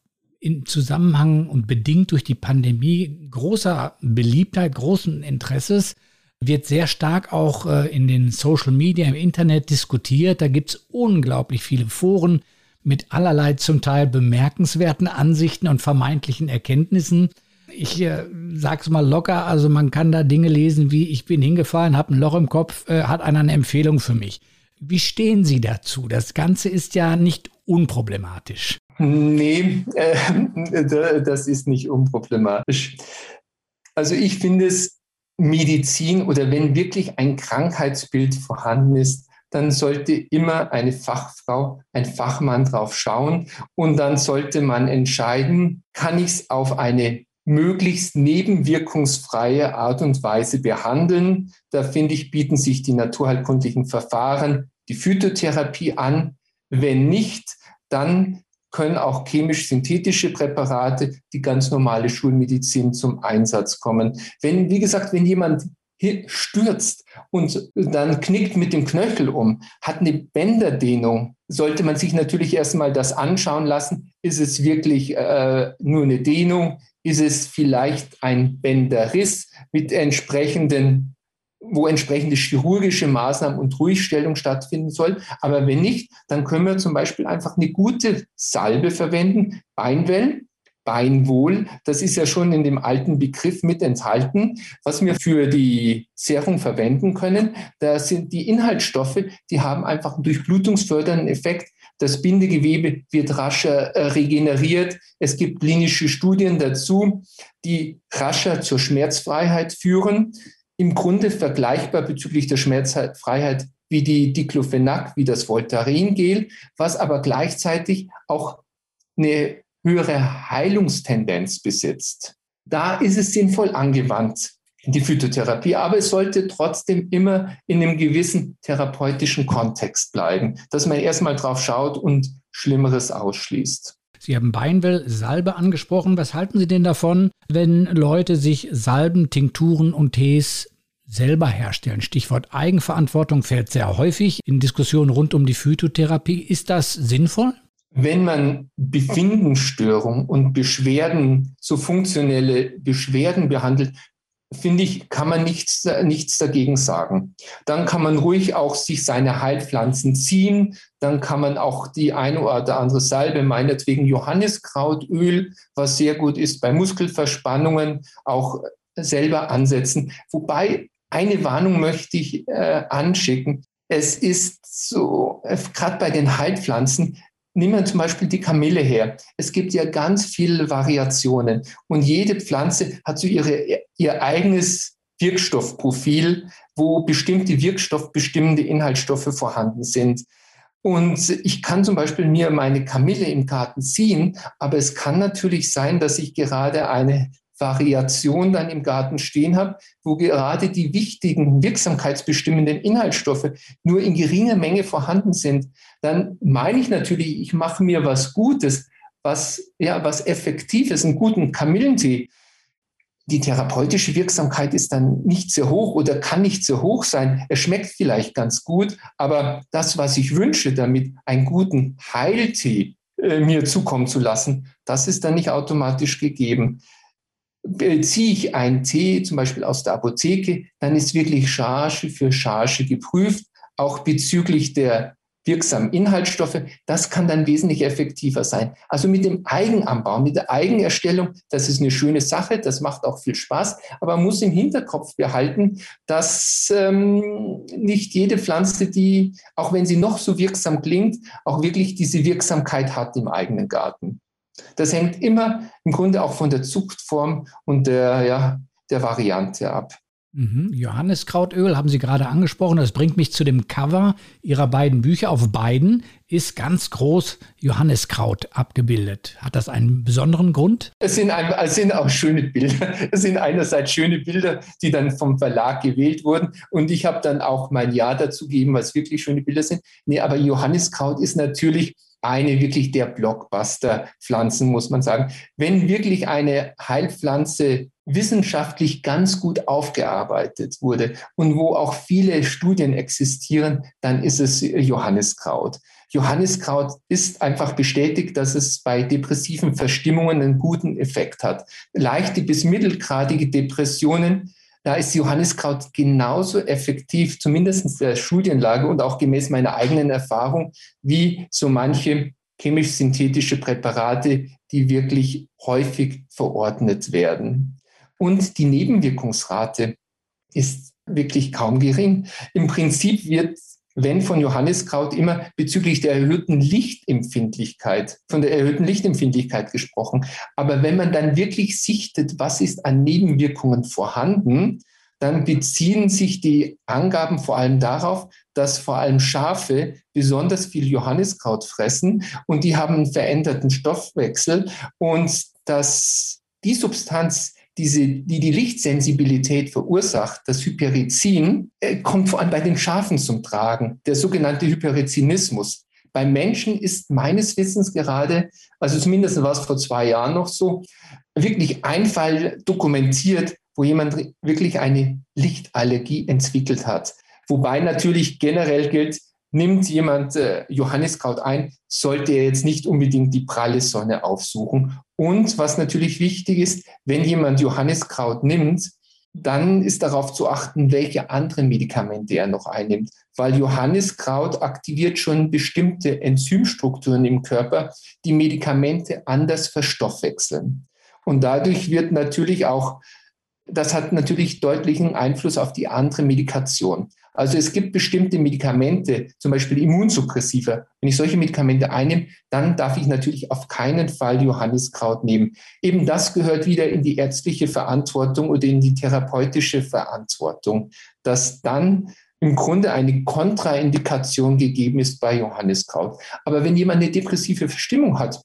im Zusammenhang und bedingt durch die Pandemie großer Beliebtheit, großen Interesses, wird sehr stark auch äh, in den Social Media, im Internet diskutiert. Da gibt es unglaublich viele Foren mit allerlei zum Teil bemerkenswerten Ansichten und vermeintlichen Erkenntnissen ich äh, sag's mal locker, also man kann da Dinge lesen wie ich bin hingefallen, habe ein Loch im Kopf, äh, hat einer eine Empfehlung für mich. Wie stehen Sie dazu? Das Ganze ist ja nicht unproblematisch. Nee, äh, (laughs) das ist nicht unproblematisch. Also ich finde es Medizin oder wenn wirklich ein Krankheitsbild vorhanden ist, dann sollte immer eine Fachfrau, ein Fachmann drauf schauen und dann sollte man entscheiden, kann ich es auf eine möglichst nebenwirkungsfreie Art und Weise behandeln. Da finde ich, bieten sich die naturheilkundlichen Verfahren, die Phytotherapie an. Wenn nicht, dann können auch chemisch-synthetische Präparate, die ganz normale Schulmedizin zum Einsatz kommen. Wenn, wie gesagt, wenn jemand stürzt und dann knickt mit dem Knöchel um, hat eine Bänderdehnung, sollte man sich natürlich erstmal das anschauen lassen. Ist es wirklich äh, nur eine Dehnung? Ist es vielleicht ein Bänderriss mit entsprechenden, wo entsprechende chirurgische Maßnahmen und Ruhigstellung stattfinden soll? Aber wenn nicht, dann können wir zum Beispiel einfach eine gute Salbe verwenden, Beinwell, Beinwohl, das ist ja schon in dem alten Begriff mit enthalten, was wir für die Serum verwenden können. Da sind die Inhaltsstoffe, die haben einfach einen durchblutungsfördernden Effekt. Das Bindegewebe wird rascher äh, regeneriert. Es gibt klinische Studien dazu, die rascher zur Schmerzfreiheit führen. Im Grunde vergleichbar bezüglich der Schmerzfreiheit wie die Diclofenac, wie das Voltaren-Gel, was aber gleichzeitig auch eine höhere Heilungstendenz besitzt. Da ist es sinnvoll angewandt die Phytotherapie, aber es sollte trotzdem immer in einem gewissen therapeutischen Kontext bleiben, dass man erstmal drauf schaut und Schlimmeres ausschließt. Sie haben Beinwell Salbe angesprochen. Was halten Sie denn davon, wenn Leute sich Salben, Tinkturen und Tees selber herstellen? Stichwort Eigenverantwortung fällt sehr häufig in Diskussionen rund um die Phytotherapie. Ist das sinnvoll? Wenn man Befindensstörung und Beschwerden, so funktionelle Beschwerden behandelt, finde ich, kann man nichts, nichts dagegen sagen. Dann kann man ruhig auch sich seine Heilpflanzen ziehen. Dann kann man auch die eine oder andere Salbe, meinetwegen Johanniskrautöl, was sehr gut ist bei Muskelverspannungen, auch selber ansetzen. Wobei eine Warnung möchte ich äh, anschicken. Es ist so, äh, gerade bei den Heilpflanzen, Nehmen wir zum Beispiel die Kamille her. Es gibt ja ganz viele Variationen und jede Pflanze hat so ihre, ihr eigenes Wirkstoffprofil, wo bestimmte wirkstoffbestimmende Inhaltsstoffe vorhanden sind. Und ich kann zum Beispiel mir meine Kamille im Garten ziehen, aber es kann natürlich sein, dass ich gerade eine Variation dann im Garten stehen habe, wo gerade die wichtigen wirksamkeitsbestimmenden Inhaltsstoffe nur in geringer Menge vorhanden sind, dann meine ich natürlich, ich mache mir was Gutes, was, ja, was Effektives, einen guten Kamillentee die therapeutische Wirksamkeit ist dann nicht sehr hoch oder kann nicht sehr hoch sein. Es schmeckt vielleicht ganz gut, aber das, was ich wünsche, damit einen guten Heiltee äh, mir zukommen zu lassen, das ist dann nicht automatisch gegeben. Beziehe ich einen Tee zum Beispiel aus der Apotheke, dann ist wirklich Charge für Charge geprüft, auch bezüglich der wirksamen Inhaltsstoffe, das kann dann wesentlich effektiver sein. Also mit dem Eigenanbau, mit der Eigenerstellung, das ist eine schöne Sache, das macht auch viel Spaß, aber man muss im Hinterkopf behalten, dass ähm, nicht jede Pflanze, die, auch wenn sie noch so wirksam klingt, auch wirklich diese Wirksamkeit hat im eigenen Garten. Das hängt immer im Grunde auch von der Zuchtform und der, ja, der Variante ab. Mhm. Johanniskrautöl haben Sie gerade angesprochen. Das bringt mich zu dem Cover Ihrer beiden Bücher. Auf beiden ist ganz groß Johanniskraut abgebildet. Hat das einen besonderen Grund? Es sind, ein, es sind auch schöne Bilder. (laughs) Es sind einerseits schöne Bilder, die dann vom Verlag gewählt wurden. Und ich habe dann auch mein Ja dazu gegeben, was wirklich schöne Bilder sind. Nee, aber Johanniskraut ist natürlich eine wirklich der Blockbuster-Pflanzen, muss man sagen. Wenn wirklich eine Heilpflanze wissenschaftlich ganz gut aufgearbeitet wurde und wo auch viele Studien existieren, dann ist es Johanniskraut. Johanniskraut ist einfach bestätigt, dass es bei depressiven Verstimmungen einen guten Effekt hat. Leichte bis mittelgradige Depressionen da ist Johanniskraut genauso effektiv, zumindest der Studienlage und auch gemäß meiner eigenen Erfahrung, wie so manche chemisch-synthetische Präparate, die wirklich häufig verordnet werden. Und die Nebenwirkungsrate ist wirklich kaum gering. Im Prinzip wird wenn von Johanniskraut immer bezüglich der erhöhten Lichtempfindlichkeit, von der erhöhten Lichtempfindlichkeit gesprochen. Aber wenn man dann wirklich sichtet, was ist an Nebenwirkungen vorhanden, dann beziehen sich die Angaben vor allem darauf, dass vor allem Schafe besonders viel Johanniskraut fressen und die haben einen veränderten Stoffwechsel und dass die Substanz diese, die die Lichtsensibilität verursacht, das Hyperizin, äh, kommt vor allem bei den Schafen zum Tragen, der sogenannte Hyperizinismus. Beim Menschen ist meines Wissens gerade, also zumindest war es vor zwei Jahren noch so, wirklich ein Fall dokumentiert, wo jemand wirklich eine Lichtallergie entwickelt hat. Wobei natürlich generell gilt, nimmt jemand äh, Johanniskraut ein, sollte er jetzt nicht unbedingt die pralle Sonne aufsuchen. Und was natürlich wichtig ist, wenn jemand Johanniskraut nimmt, dann ist darauf zu achten, welche anderen Medikamente er noch einnimmt, weil Johanniskraut aktiviert schon bestimmte Enzymstrukturen im Körper, die Medikamente anders verstoffwechseln. Und dadurch wird natürlich auch, das hat natürlich deutlichen Einfluss auf die andere Medikation. Also es gibt bestimmte Medikamente, zum Beispiel Immunsuppressiva. Wenn ich solche Medikamente einnehme, dann darf ich natürlich auf keinen Fall Johanniskraut nehmen. Eben das gehört wieder in die ärztliche Verantwortung oder in die therapeutische Verantwortung, dass dann im Grunde eine Kontraindikation gegeben ist bei Johanniskraut. Aber wenn jemand eine depressive Verstimmung hat,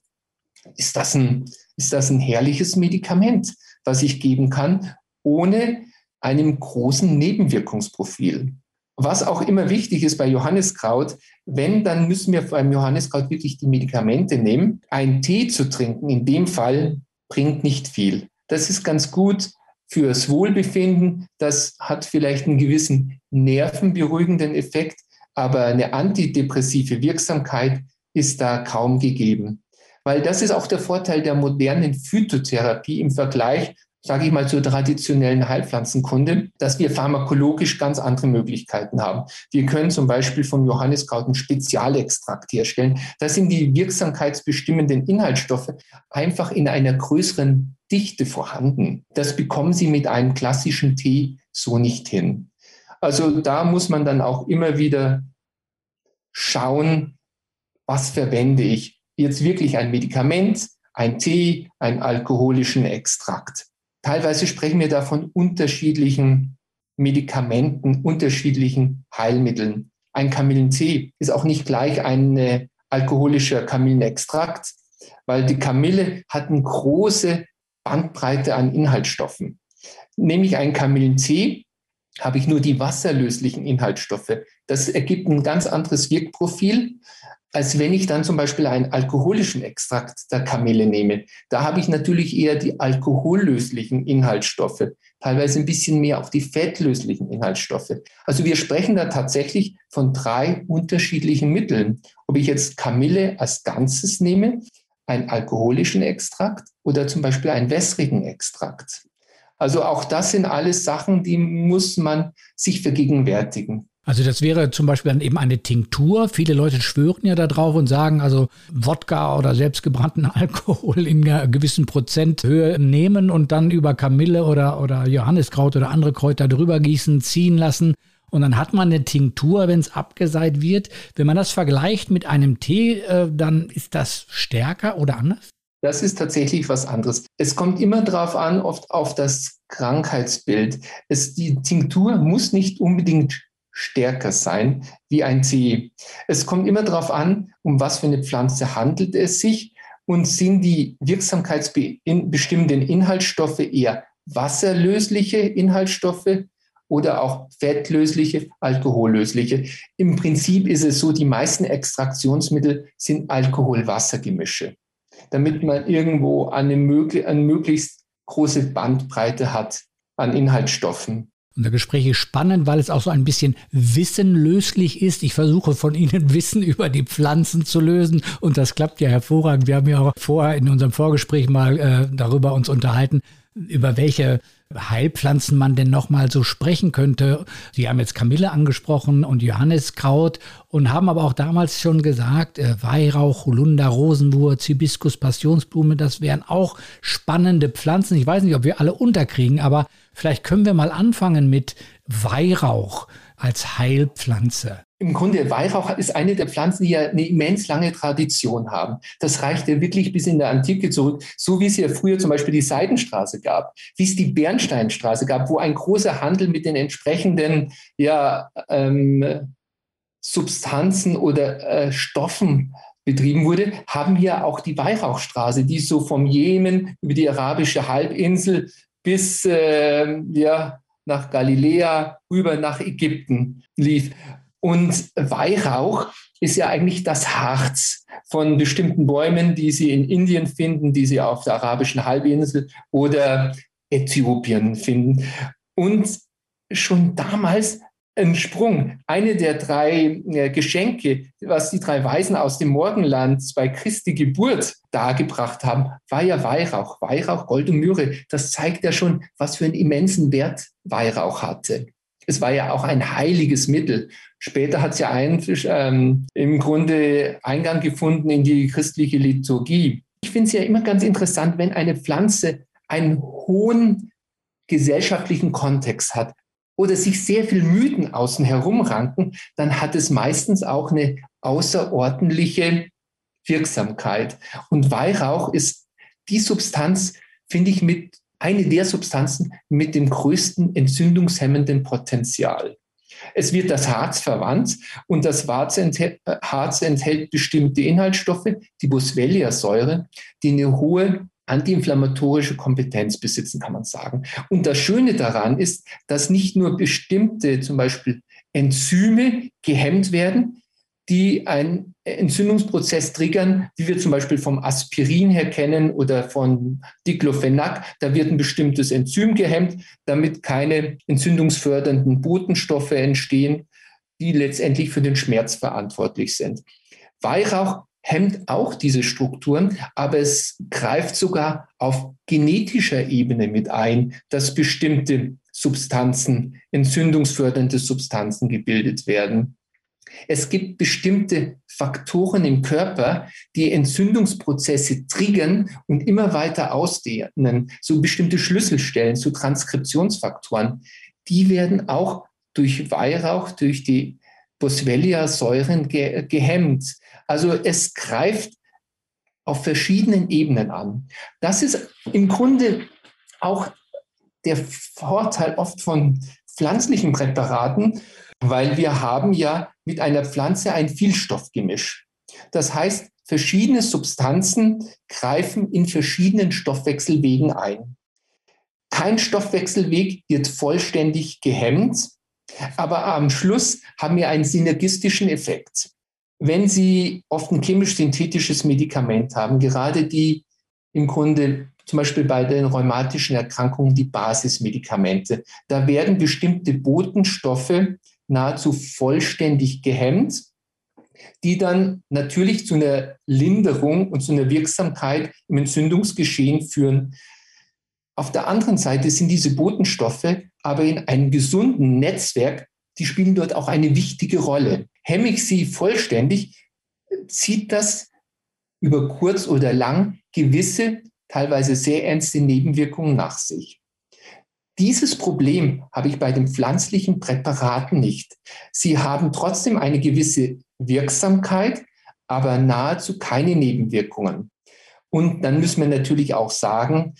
ist das ein, ist das ein herrliches Medikament, was ich geben kann, ohne einem großen Nebenwirkungsprofil. Was auch immer wichtig ist bei Johanniskraut, wenn, dann müssen wir beim Johanniskraut wirklich die Medikamente nehmen. Ein Tee zu trinken in dem Fall bringt nicht viel. Das ist ganz gut fürs Wohlbefinden. Das hat vielleicht einen gewissen nervenberuhigenden Effekt, aber eine antidepressive Wirksamkeit ist da kaum gegeben. Weil das ist auch der Vorteil der modernen Phytotherapie im Vergleich sage ich mal, zur traditionellen Heilpflanzenkunde, dass wir pharmakologisch ganz andere Möglichkeiten haben. Wir können zum Beispiel vom Johanniskraut einen Spezialextrakt herstellen. Da sind die wirksamkeitsbestimmenden Inhaltsstoffe einfach in einer größeren Dichte vorhanden. Das bekommen Sie mit einem klassischen Tee so nicht hin. Also da muss man dann auch immer wieder schauen, was verwende ich. jetzt wirklich ein Medikament, ein Tee, einen alkoholischen Extrakt. Teilweise sprechen wir da von unterschiedlichen Medikamenten, unterschiedlichen Heilmitteln. Ein Kamillentee ist auch nicht gleich ein äh, alkoholischer Kamillenextrakt, weil die Kamille hat eine große Bandbreite an Inhaltsstoffen. Nehme ich einen Kamillentee, habe ich nur die wasserlöslichen Inhaltsstoffe. Das ergibt ein ganz anderes Wirkprofil, als wenn ich dann zum Beispiel einen alkoholischen Extrakt der Kamille nehme. Da habe ich natürlich eher die alkohollöslichen Inhaltsstoffe, teilweise ein bisschen mehr auf die fettlöslichen Inhaltsstoffe. Also wir sprechen da tatsächlich von drei unterschiedlichen Mitteln. Ob ich jetzt Kamille als Ganzes nehme, einen alkoholischen Extrakt oder zum Beispiel einen wässrigen Extrakt. Also auch das sind alles Sachen, die muss man sich vergegenwärtigen. Also das wäre zum Beispiel dann eben eine Tinktur. Viele Leute schwören ja darauf und sagen, also Wodka oder selbstgebrannten (laughs) Alkohol in einer gewissen Prozenthöhe nehmen und dann über Kamille oder, oder Johanniskraut oder andere Kräuter drüber gießen, ziehen lassen. Und dann hat man eine Tinktur, wenn es abgeseit wird. Wenn man das vergleicht mit einem Tee, äh, dann ist das stärker oder anders? Das ist tatsächlich was anderes. Es kommt immer darauf an, oft auf das Krankheitsbild. Es, die Tinktur muss nicht unbedingt stärker sein wie ein Tee. Es kommt immer darauf an, um was für eine Pflanze handelt es sich und sind die wirksamkeitsbestimmenden Inhaltsstoffe eher wasserlösliche Inhaltsstoffe oder auch fettlösliche, alkohollösliche. Im Prinzip ist es so, die meisten Extraktionsmittel sind Alkohol-Wasser-Gemische damit man irgendwo eine, möglich, eine möglichst große Bandbreite hat an Inhaltsstoffen. Unser Gespräch ist spannend, weil es auch so ein bisschen wissenlöslich ist. Ich versuche von Ihnen (laughs) Wissen über die Pflanzen zu lösen und das klappt ja hervorragend. Wir haben ja auch vorher in unserem Vorgespräch mal äh, darüber uns unterhalten, über welche Heilpflanzen man denn nochmal so sprechen könnte. Sie haben jetzt Kamille angesprochen und Johanniskraut und haben aber auch damals schon gesagt, äh, Weihrauch, Holunder, Rosenwurz, Hibiskus, Passionsblume, das wären auch spannende Pflanzen. Ich weiß nicht, ob wir alle unterkriegen, aber vielleicht können wir mal anfangen mit Weihrauch als Heilpflanze. Im Grunde, Weihrauch ist eine der Pflanzen, die ja eine immens lange Tradition haben. Das reicht ja wirklich bis in der Antike zurück, so wie es ja früher zum Beispiel die Seidenstraße gab, wie es die Bernsteinstraße gab, wo ein großer Handel mit den entsprechenden ja, ähm, Substanzen oder äh, Stoffen betrieben wurde, haben wir auch die Weihrauchstraße, die so vom Jemen über die arabische Halbinsel bis äh, ja, nach Galiläa rüber nach Ägypten lief. Und Weihrauch ist ja eigentlich das Harz von bestimmten Bäumen, die Sie in Indien finden, die Sie auf der arabischen Halbinsel oder Äthiopien finden. Und schon damals ein Sprung. Eine der drei äh, Geschenke, was die drei Weisen aus dem Morgenland bei Christi Geburt dargebracht haben, war ja Weihrauch. Weihrauch, Gold und Myrrhe. Das zeigt ja schon, was für einen immensen Wert Weihrauch hatte. Es war ja auch ein heiliges Mittel. Später hat es ja ein, ähm, im Grunde Eingang gefunden in die christliche Liturgie. Ich finde es ja immer ganz interessant, wenn eine Pflanze einen hohen gesellschaftlichen Kontext hat oder sich sehr viel Mythen außen herum ranken, dann hat es meistens auch eine außerordentliche Wirksamkeit. Und Weihrauch ist die Substanz, finde ich, mit eine der Substanzen mit dem größten entzündungshemmenden Potenzial. Es wird das Harz verwandt und das Harz enthält, enthält bestimmte Inhaltsstoffe, die Boswellia-Säure, die eine hohe antiinflammatorische Kompetenz besitzen, kann man sagen. Und das Schöne daran ist, dass nicht nur bestimmte, zum Beispiel Enzyme gehemmt werden, die einen Entzündungsprozess triggern, wie wir zum Beispiel vom Aspirin her kennen oder von Diclofenac. Da wird ein bestimmtes Enzym gehemmt, damit keine entzündungsfördernden Botenstoffe entstehen, die letztendlich für den Schmerz verantwortlich sind. Weihrauch hemmt auch diese Strukturen, aber es greift sogar auf genetischer Ebene mit ein, dass bestimmte Substanzen, entzündungsfördernde Substanzen gebildet werden. Es gibt bestimmte Faktoren im Körper, die Entzündungsprozesse triggern und immer weiter ausdehnen. So bestimmte Schlüsselstellen, so Transkriptionsfaktoren, die werden auch durch Weihrauch, durch die Boswellia-Säuren ge gehemmt. Also es greift auf verschiedenen Ebenen an. Das ist im Grunde auch der Vorteil oft von pflanzlichen Präparaten, weil wir haben ja mit einer Pflanze ein Vielstoffgemisch. Das heißt, verschiedene Substanzen greifen in verschiedenen Stoffwechselwegen ein. Kein Stoffwechselweg wird vollständig gehemmt, aber am Schluss haben wir einen synergistischen Effekt. Wenn Sie oft ein chemisch-synthetisches Medikament haben, gerade die im Grunde zum Beispiel bei den rheumatischen Erkrankungen die Basismedikamente, da werden bestimmte Botenstoffe nahezu vollständig gehemmt, die dann natürlich zu einer Linderung und zu einer Wirksamkeit im Entzündungsgeschehen führen. Auf der anderen Seite sind diese Botenstoffe aber in einem gesunden Netzwerk, die spielen dort auch eine wichtige Rolle. Hemme ich sie vollständig, zieht das über kurz oder lang gewisse, teilweise sehr ernste Nebenwirkungen nach sich. Dieses Problem habe ich bei den pflanzlichen Präparaten nicht. Sie haben trotzdem eine gewisse Wirksamkeit, aber nahezu keine Nebenwirkungen. Und dann müssen wir natürlich auch sagen,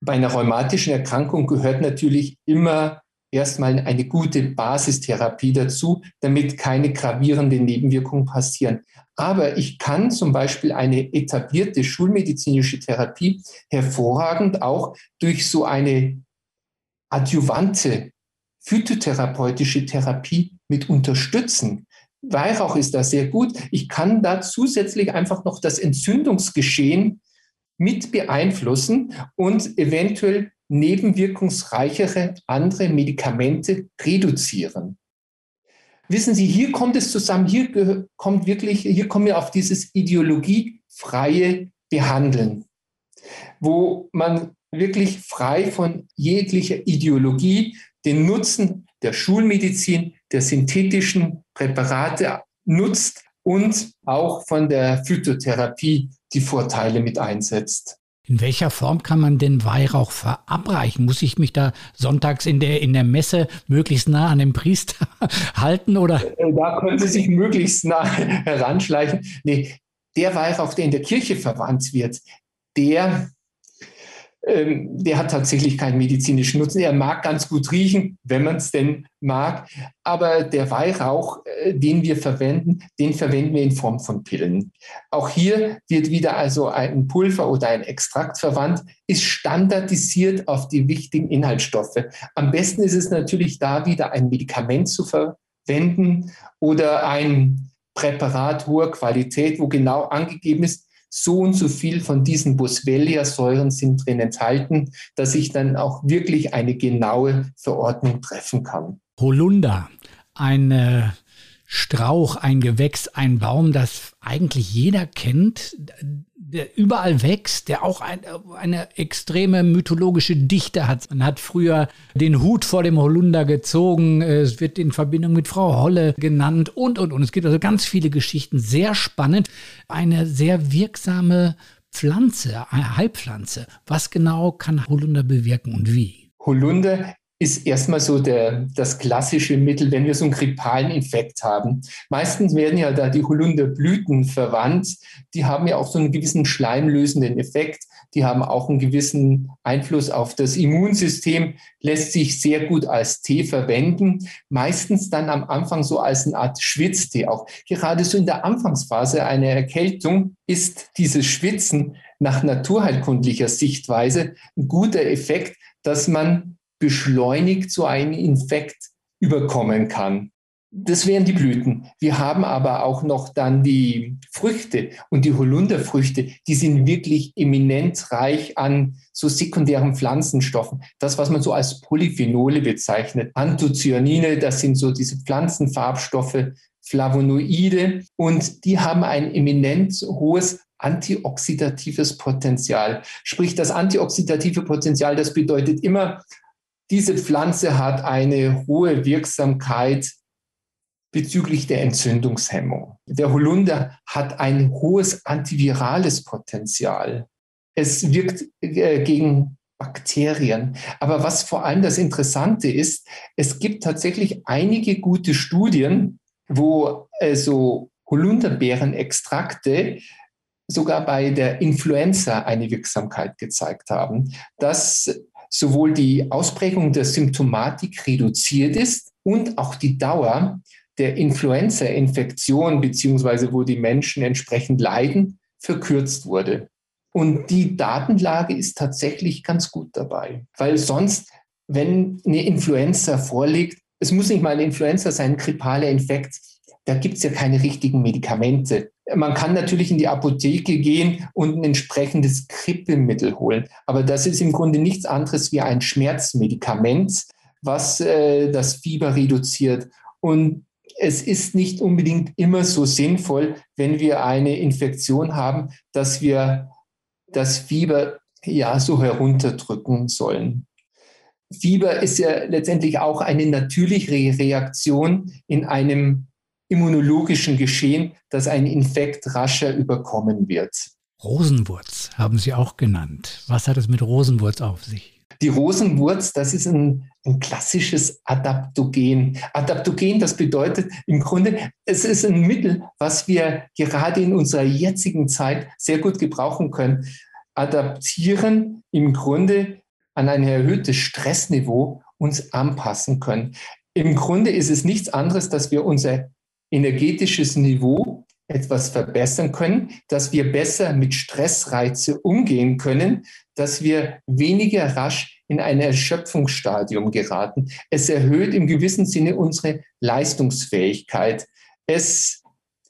bei einer rheumatischen Erkrankung gehört natürlich immer erstmal eine gute Basistherapie dazu, damit keine gravierenden Nebenwirkungen passieren. Aber ich kann zum Beispiel eine etablierte schulmedizinische Therapie hervorragend auch durch so eine adjuvante phytotherapeutische Therapie mit unterstützen. Weihrauch ist da sehr gut. Ich kann da zusätzlich einfach noch das Entzündungsgeschehen mit beeinflussen und eventuell nebenwirkungsreichere andere Medikamente reduzieren. Wissen Sie, hier kommt es zusammen, hier kommt wirklich, hier kommen wir auf dieses ideologiefreie Behandeln, wo man wirklich frei von jeglicher Ideologie den Nutzen der Schulmedizin, der synthetischen Präparate nutzt und auch von der Phytotherapie die Vorteile mit einsetzt. In welcher Form kann man denn Weihrauch verabreichen? Muss ich mich da sonntags in der, in der Messe möglichst nah an den Priester (laughs) halten oder? Äh, da können Sie sich möglichst nah (laughs) heranschleichen. Nee, der Weihrauch, der in der Kirche verwandt wird, der der hat tatsächlich keinen medizinischen Nutzen. Er mag ganz gut riechen, wenn man es denn mag. Aber der Weihrauch, äh, den wir verwenden, den verwenden wir in Form von Pillen. Auch hier wird wieder also ein Pulver oder ein Extrakt verwandt, ist standardisiert auf die wichtigen Inhaltsstoffe. Am besten ist es natürlich da wieder ein Medikament zu verwenden oder ein Präparat hoher Qualität, wo genau angegeben ist, so und so viel von diesen Boswellia-Säuren sind drin enthalten, dass ich dann auch wirklich eine genaue Verordnung treffen kann. Holunder, ein äh, Strauch, ein Gewächs, ein Baum, das eigentlich jeder kennt, der überall wächst, der auch ein, eine extreme mythologische Dichte hat. Man hat früher den Hut vor dem Holunder gezogen, es wird in Verbindung mit Frau Holle genannt und, und, und. Es gibt also ganz viele Geschichten, sehr spannend. Eine sehr wirksame Pflanze, eine Heilpflanze. Was genau kann Holunder bewirken und wie? Holunder ist erstmal so der, das klassische Mittel, wenn wir so einen grippalen Infekt haben. Meistens werden ja da die Holunderblüten verwandt. Die haben ja auch so einen gewissen schleimlösenden Effekt. Die haben auch einen gewissen Einfluss auf das Immunsystem, lässt sich sehr gut als Tee verwenden. Meistens dann am Anfang so als eine Art Schwitztee. Auch gerade so in der Anfangsphase einer Erkältung ist dieses Schwitzen nach naturheilkundlicher Sichtweise ein guter Effekt, dass man beschleunigt so einen Infekt überkommen kann. Das wären die Blüten. Wir haben aber auch noch dann die Früchte und die Holunderfrüchte, die sind wirklich eminent reich an so sekundären Pflanzenstoffen. Das, was man so als Polyphenole bezeichnet. Anthocyanine, das sind so diese Pflanzenfarbstoffe, Flavonoide und die haben ein eminent hohes antioxidatives Potenzial. Sprich, das antioxidative Potenzial, das bedeutet immer, diese Pflanze hat eine hohe Wirksamkeit bezüglich der Entzündungshemmung. Der Holunder hat ein hohes antivirales Potenzial. Es wirkt äh, gegen Bakterien. Aber was vor allem das Interessante ist, es gibt tatsächlich einige gute Studien, wo äh, so Holunderbeerenextrakte sogar bei der Influenza eine Wirksamkeit gezeigt haben, dass sowohl die Ausprägung der Symptomatik reduziert ist und auch die Dauer der Influenza-Infektion, beziehungsweise wo die Menschen entsprechend leiden, verkürzt wurde. Und die Datenlage ist tatsächlich ganz gut dabei, weil sonst, wenn eine Influenza vorliegt, es muss nicht mal eine Influenza sein, ein grippaler Infekt, da gibt es ja keine richtigen Medikamente. Man kann natürlich in die Apotheke gehen und ein entsprechendes Grippemittel holen, aber das ist im Grunde nichts anderes wie ein Schmerzmedikament, was äh, das Fieber reduziert. Und es ist nicht unbedingt immer so sinnvoll, wenn wir eine Infektion haben, dass wir das Fieber ja so herunterdrücken sollen. Fieber ist ja letztendlich auch eine natürliche Reaktion in einem immunologischen Geschehen, dass ein Infekt rascher überkommen wird. Rosenwurz haben Sie auch genannt. Was hat es mit Rosenwurz auf sich? Die Rosenwurz, das ist ein, ein, klassisches Adaptogen. Adaptogen, das bedeutet im Grunde, es ist ein Mittel, was wir gerade in unserer jetzigen Zeit sehr gut gebrauchen können. Adaptieren im Grunde an ein erhöhtes Stressniveau uns anpassen können. Im Grunde ist es nichts anderes, dass wir unser energetisches Niveau etwas verbessern können, dass wir besser mit Stressreize umgehen können, dass wir weniger rasch in ein Erschöpfungsstadium geraten. Es erhöht im gewissen Sinne unsere Leistungsfähigkeit. Es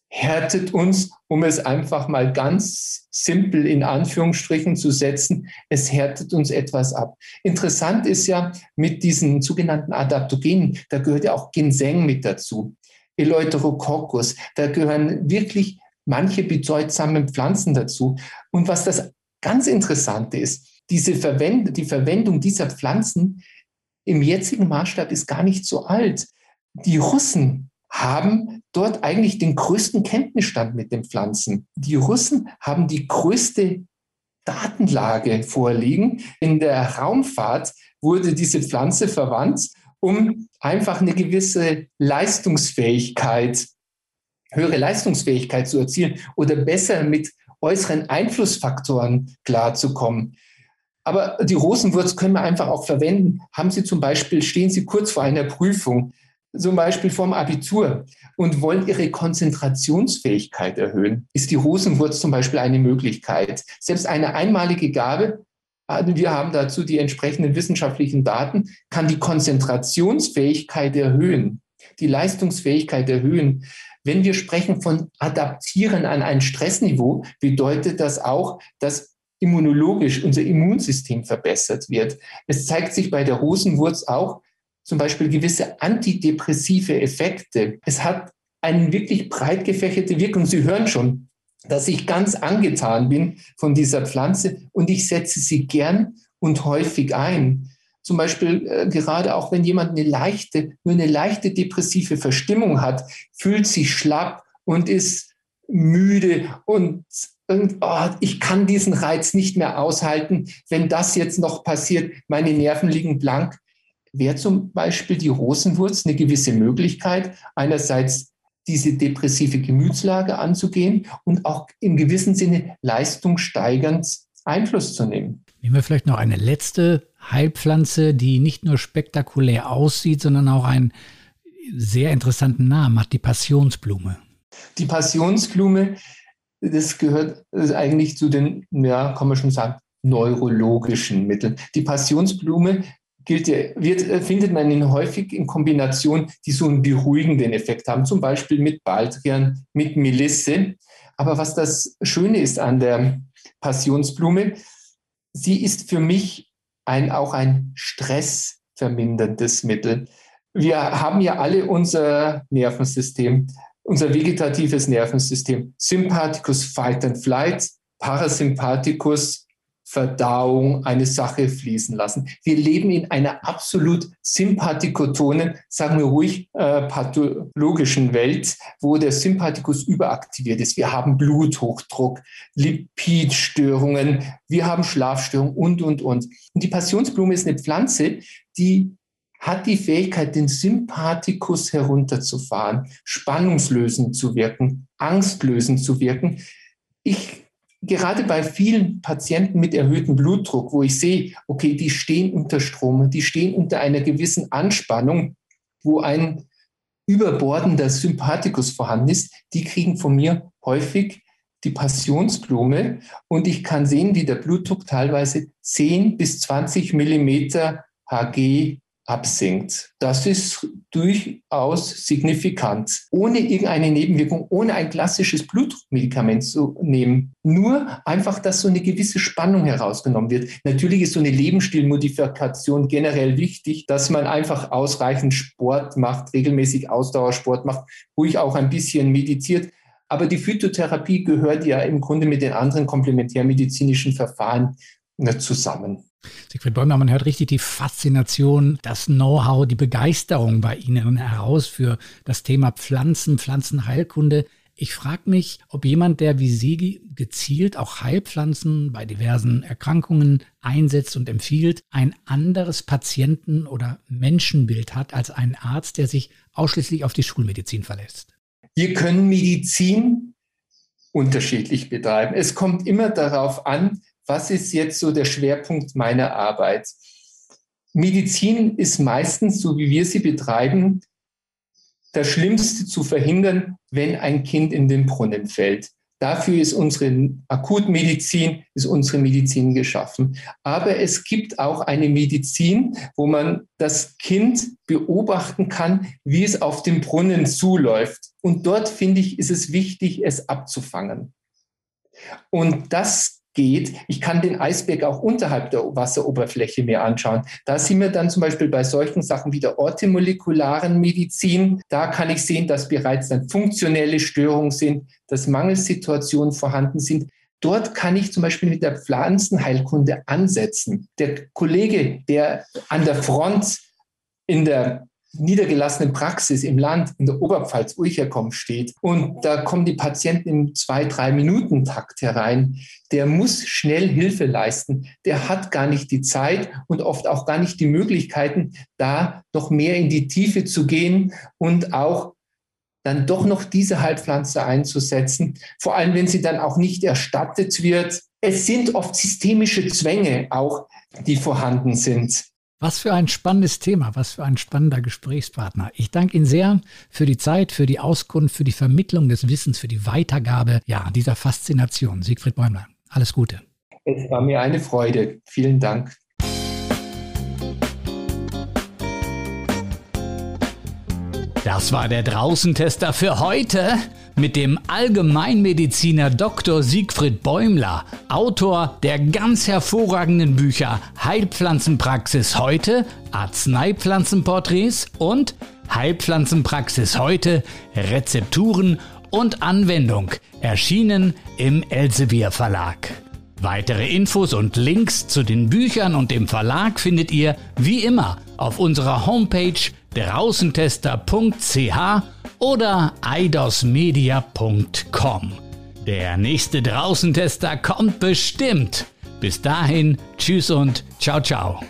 härtet uns, um es einfach mal ganz simpel in Anführungsstrichen zu setzen, es härtet uns etwas ab. Interessant ist ja mit diesen sogenannten Adaptogenen, da gehört ja auch Ginseng mit dazu. Eleuterococcus. Da gehören wirklich manche bedeutsame Pflanzen dazu. Und was das ganz Interessante ist, diese Verwend die Verwendung dieser Pflanzen im jetzigen Maßstab ist gar nicht so alt. Die Russen haben dort eigentlich den größten Kenntnisstand mit den Pflanzen. Die Russen haben die größte Datenlage vorliegen. In der Raumfahrt wurde diese Pflanze verwandt um einfach eine gewisse Leistungsfähigkeit, höhere Leistungsfähigkeit zu erzielen oder besser mit äußeren Einflussfaktoren klarzukommen. Aber die Rosenwurz können wir einfach auch verwenden. Haben Sie zum Beispiel, stehen Sie kurz vor einer Prüfung, zum Beispiel vom Abitur und wollen Ihre Konzentrationsfähigkeit erhöhen, ist die Rosenwurz zum Beispiel eine Möglichkeit. Selbst eine einmalige Gabe wir haben dazu die entsprechenden wissenschaftlichen Daten, kann die Konzentrationsfähigkeit erhöhen, die Leistungsfähigkeit erhöhen. Wenn wir sprechen von Adaptieren an ein Stressniveau, bedeutet das auch, dass immunologisch unser Immunsystem verbessert wird. Es zeigt sich bei der Rosenwurz auch zum Beispiel gewisse antidepressive Effekte. Es hat eine wirklich breit gefächerte Wirkung. Sie hören schon, dass ich ganz angetan bin von dieser Pflanze und ich setze sie gern und häufig ein. Zum Beispiel äh, gerade auch wenn jemand eine leichte, nur eine leichte depressive Verstimmung hat, fühlt sich schlapp und ist müde und, und oh, ich kann diesen Reiz nicht mehr aushalten. Wenn das jetzt noch passiert, meine Nerven liegen blank, wäre zum Beispiel die Rosenwurz eine gewisse Möglichkeit, einerseits diese depressive Gemütslage anzugehen und auch im gewissen Sinne leistungssteigernd Einfluss zu nehmen. Nehmen wir vielleicht noch eine letzte Heilpflanze, die nicht nur spektakulär aussieht, sondern auch einen sehr interessanten Namen hat, die Passionsblume. Die Passionsblume, das gehört eigentlich zu den, ja, kann man schon sagen, neurologischen Mitteln. Die Passionsblume gilt, wird, äh, findet man ihn häufig in Kombination, die so einen beruhigenden Effekt haben, zum Beispiel mit Baldrian, mit Melisse. Aber was das Schöne ist an der Passionsblume, sie ist für mich ein, auch ein stressverminderndes Mittel. Wir haben ja alle unser Nervensystem, unser vegetatives Nervensystem, Sympathikus Fight and Flight, Parasympathikus Verdauung eine Sache fließen lassen. Wir leben in einer absolut sympathikotonen, sagen wir ruhig, äh, pathologischen Welt, wo der Sympathikus überaktiviert ist. Wir haben Bluthochdruck, Lipidstörungen, wir haben Schlafstörungen und, und, und. Und die Passionsblume ist eine Pflanze, die hat die Fähigkeit, den Sympathikus herunterzufahren, spannungslösend zu wirken, angstlösend zu wirken. Ich gerade bei vielen Patienten mit erhöhtem Blutdruck, wo ich sehe, okay, die stehen unter Strom, die stehen unter einer gewissen Anspannung, wo ein überbordender Sympathikus vorhanden ist, die kriegen von mir häufig die Passionsblume. Und ich kann sehen, wie der Blutdruck teilweise 10 bis 20 Millimeter Hg absinkt. Das ist durchaus signifikant. Ohne irgendeine Nebenwirkung, ohne ein klassisches Blutdruckmedikament zu nehmen. Nur einfach, dass so eine gewisse Spannung herausgenommen wird. Natürlich ist so eine Lebensstilmodifikation generell wichtig, dass man einfach ausreichend Sport macht, regelmäßig Ausdauersport macht, ruhig auch ein bisschen meditiert. Aber die Phytotherapie gehört ja im Grunde mit den anderen komplementärmedizinischen Verfahren zusammen. Siegfried Bäumer, man hört richtig die Faszination, das Know-how, die Begeisterung bei Ihnen heraus für das Thema Pflanzen, Pflanzenheilkunde. Ich frage mich, ob jemand, der wie Sie gezielt auch Heilpflanzen bei diversen Erkrankungen einsetzt und empfiehlt, ein anderes Patienten- oder Menschenbild hat als ein Arzt, der sich ausschließlich auf die Schulmedizin verlässt. Wir können Medizin unterschiedlich betreiben. Es kommt immer darauf an, was ist jetzt so der Schwerpunkt meiner Arbeit? Medizin ist meistens, so wie wir sie betreiben, das Schlimmste zu verhindern, wenn ein Kind in den Brunnen fällt. Dafür ist unsere Akutmedizin, ist unsere Medizin geschaffen. Aber es gibt auch eine Medizin, wo man das Kind beobachten kann, wie es auf dem Brunnen zuläuft. Und dort finde ich, ist es wichtig, es abzufangen. Und das geht. Ich kann den Eisberg auch unterhalb der Wasseroberfläche mir anschauen. Da sind wir dann zum Beispiel bei solchen Sachen wie der orthomolekularen Medizin. Da kann ich sehen, dass bereits dann funktionelle Störungen sind, dass Mangelsituationen vorhanden sind. Dort kann ich zum Beispiel mit der Pflanzenheilkunde ansetzen. Der Kollege, der an der Front in der niedergelassenen Praxis im Land, in der Oberpfalz, wo ich herkomme, steht und da kommen die Patienten im zwei, drei Minuten Takt herein, der muss schnell Hilfe leisten. Der hat gar nicht die Zeit und oft auch gar nicht die Möglichkeiten, da noch mehr in die Tiefe zu gehen und auch dann doch noch diese Heilpflanze einzusetzen, vor allem wenn sie dann auch nicht erstattet wird. Es sind oft systemische Zwänge auch, die vorhanden sind. Was für ein spannendes Thema, was für ein spannender Gesprächspartner. Ich danke Ihnen sehr für die Zeit, für die Auskunft, für die Vermittlung des Wissens, für die Weitergabe ja, dieser Faszination. Siegfried Bäumler, alles Gute. Es war mir eine Freude. Vielen Dank. Das war der Draußentester für heute mit dem Allgemeinmediziner Dr. Siegfried Bäumler, Autor der ganz hervorragenden Bücher Heilpflanzenpraxis heute, Arzneipflanzenporträts und Heilpflanzenpraxis heute, Rezepturen und Anwendung, erschienen im Elsevier Verlag. Weitere Infos und Links zu den Büchern und dem Verlag findet ihr wie immer auf unserer Homepage draußentester.ch oder eidosmedia.com. Der nächste Draußentester kommt bestimmt. Bis dahin, tschüss und ciao ciao.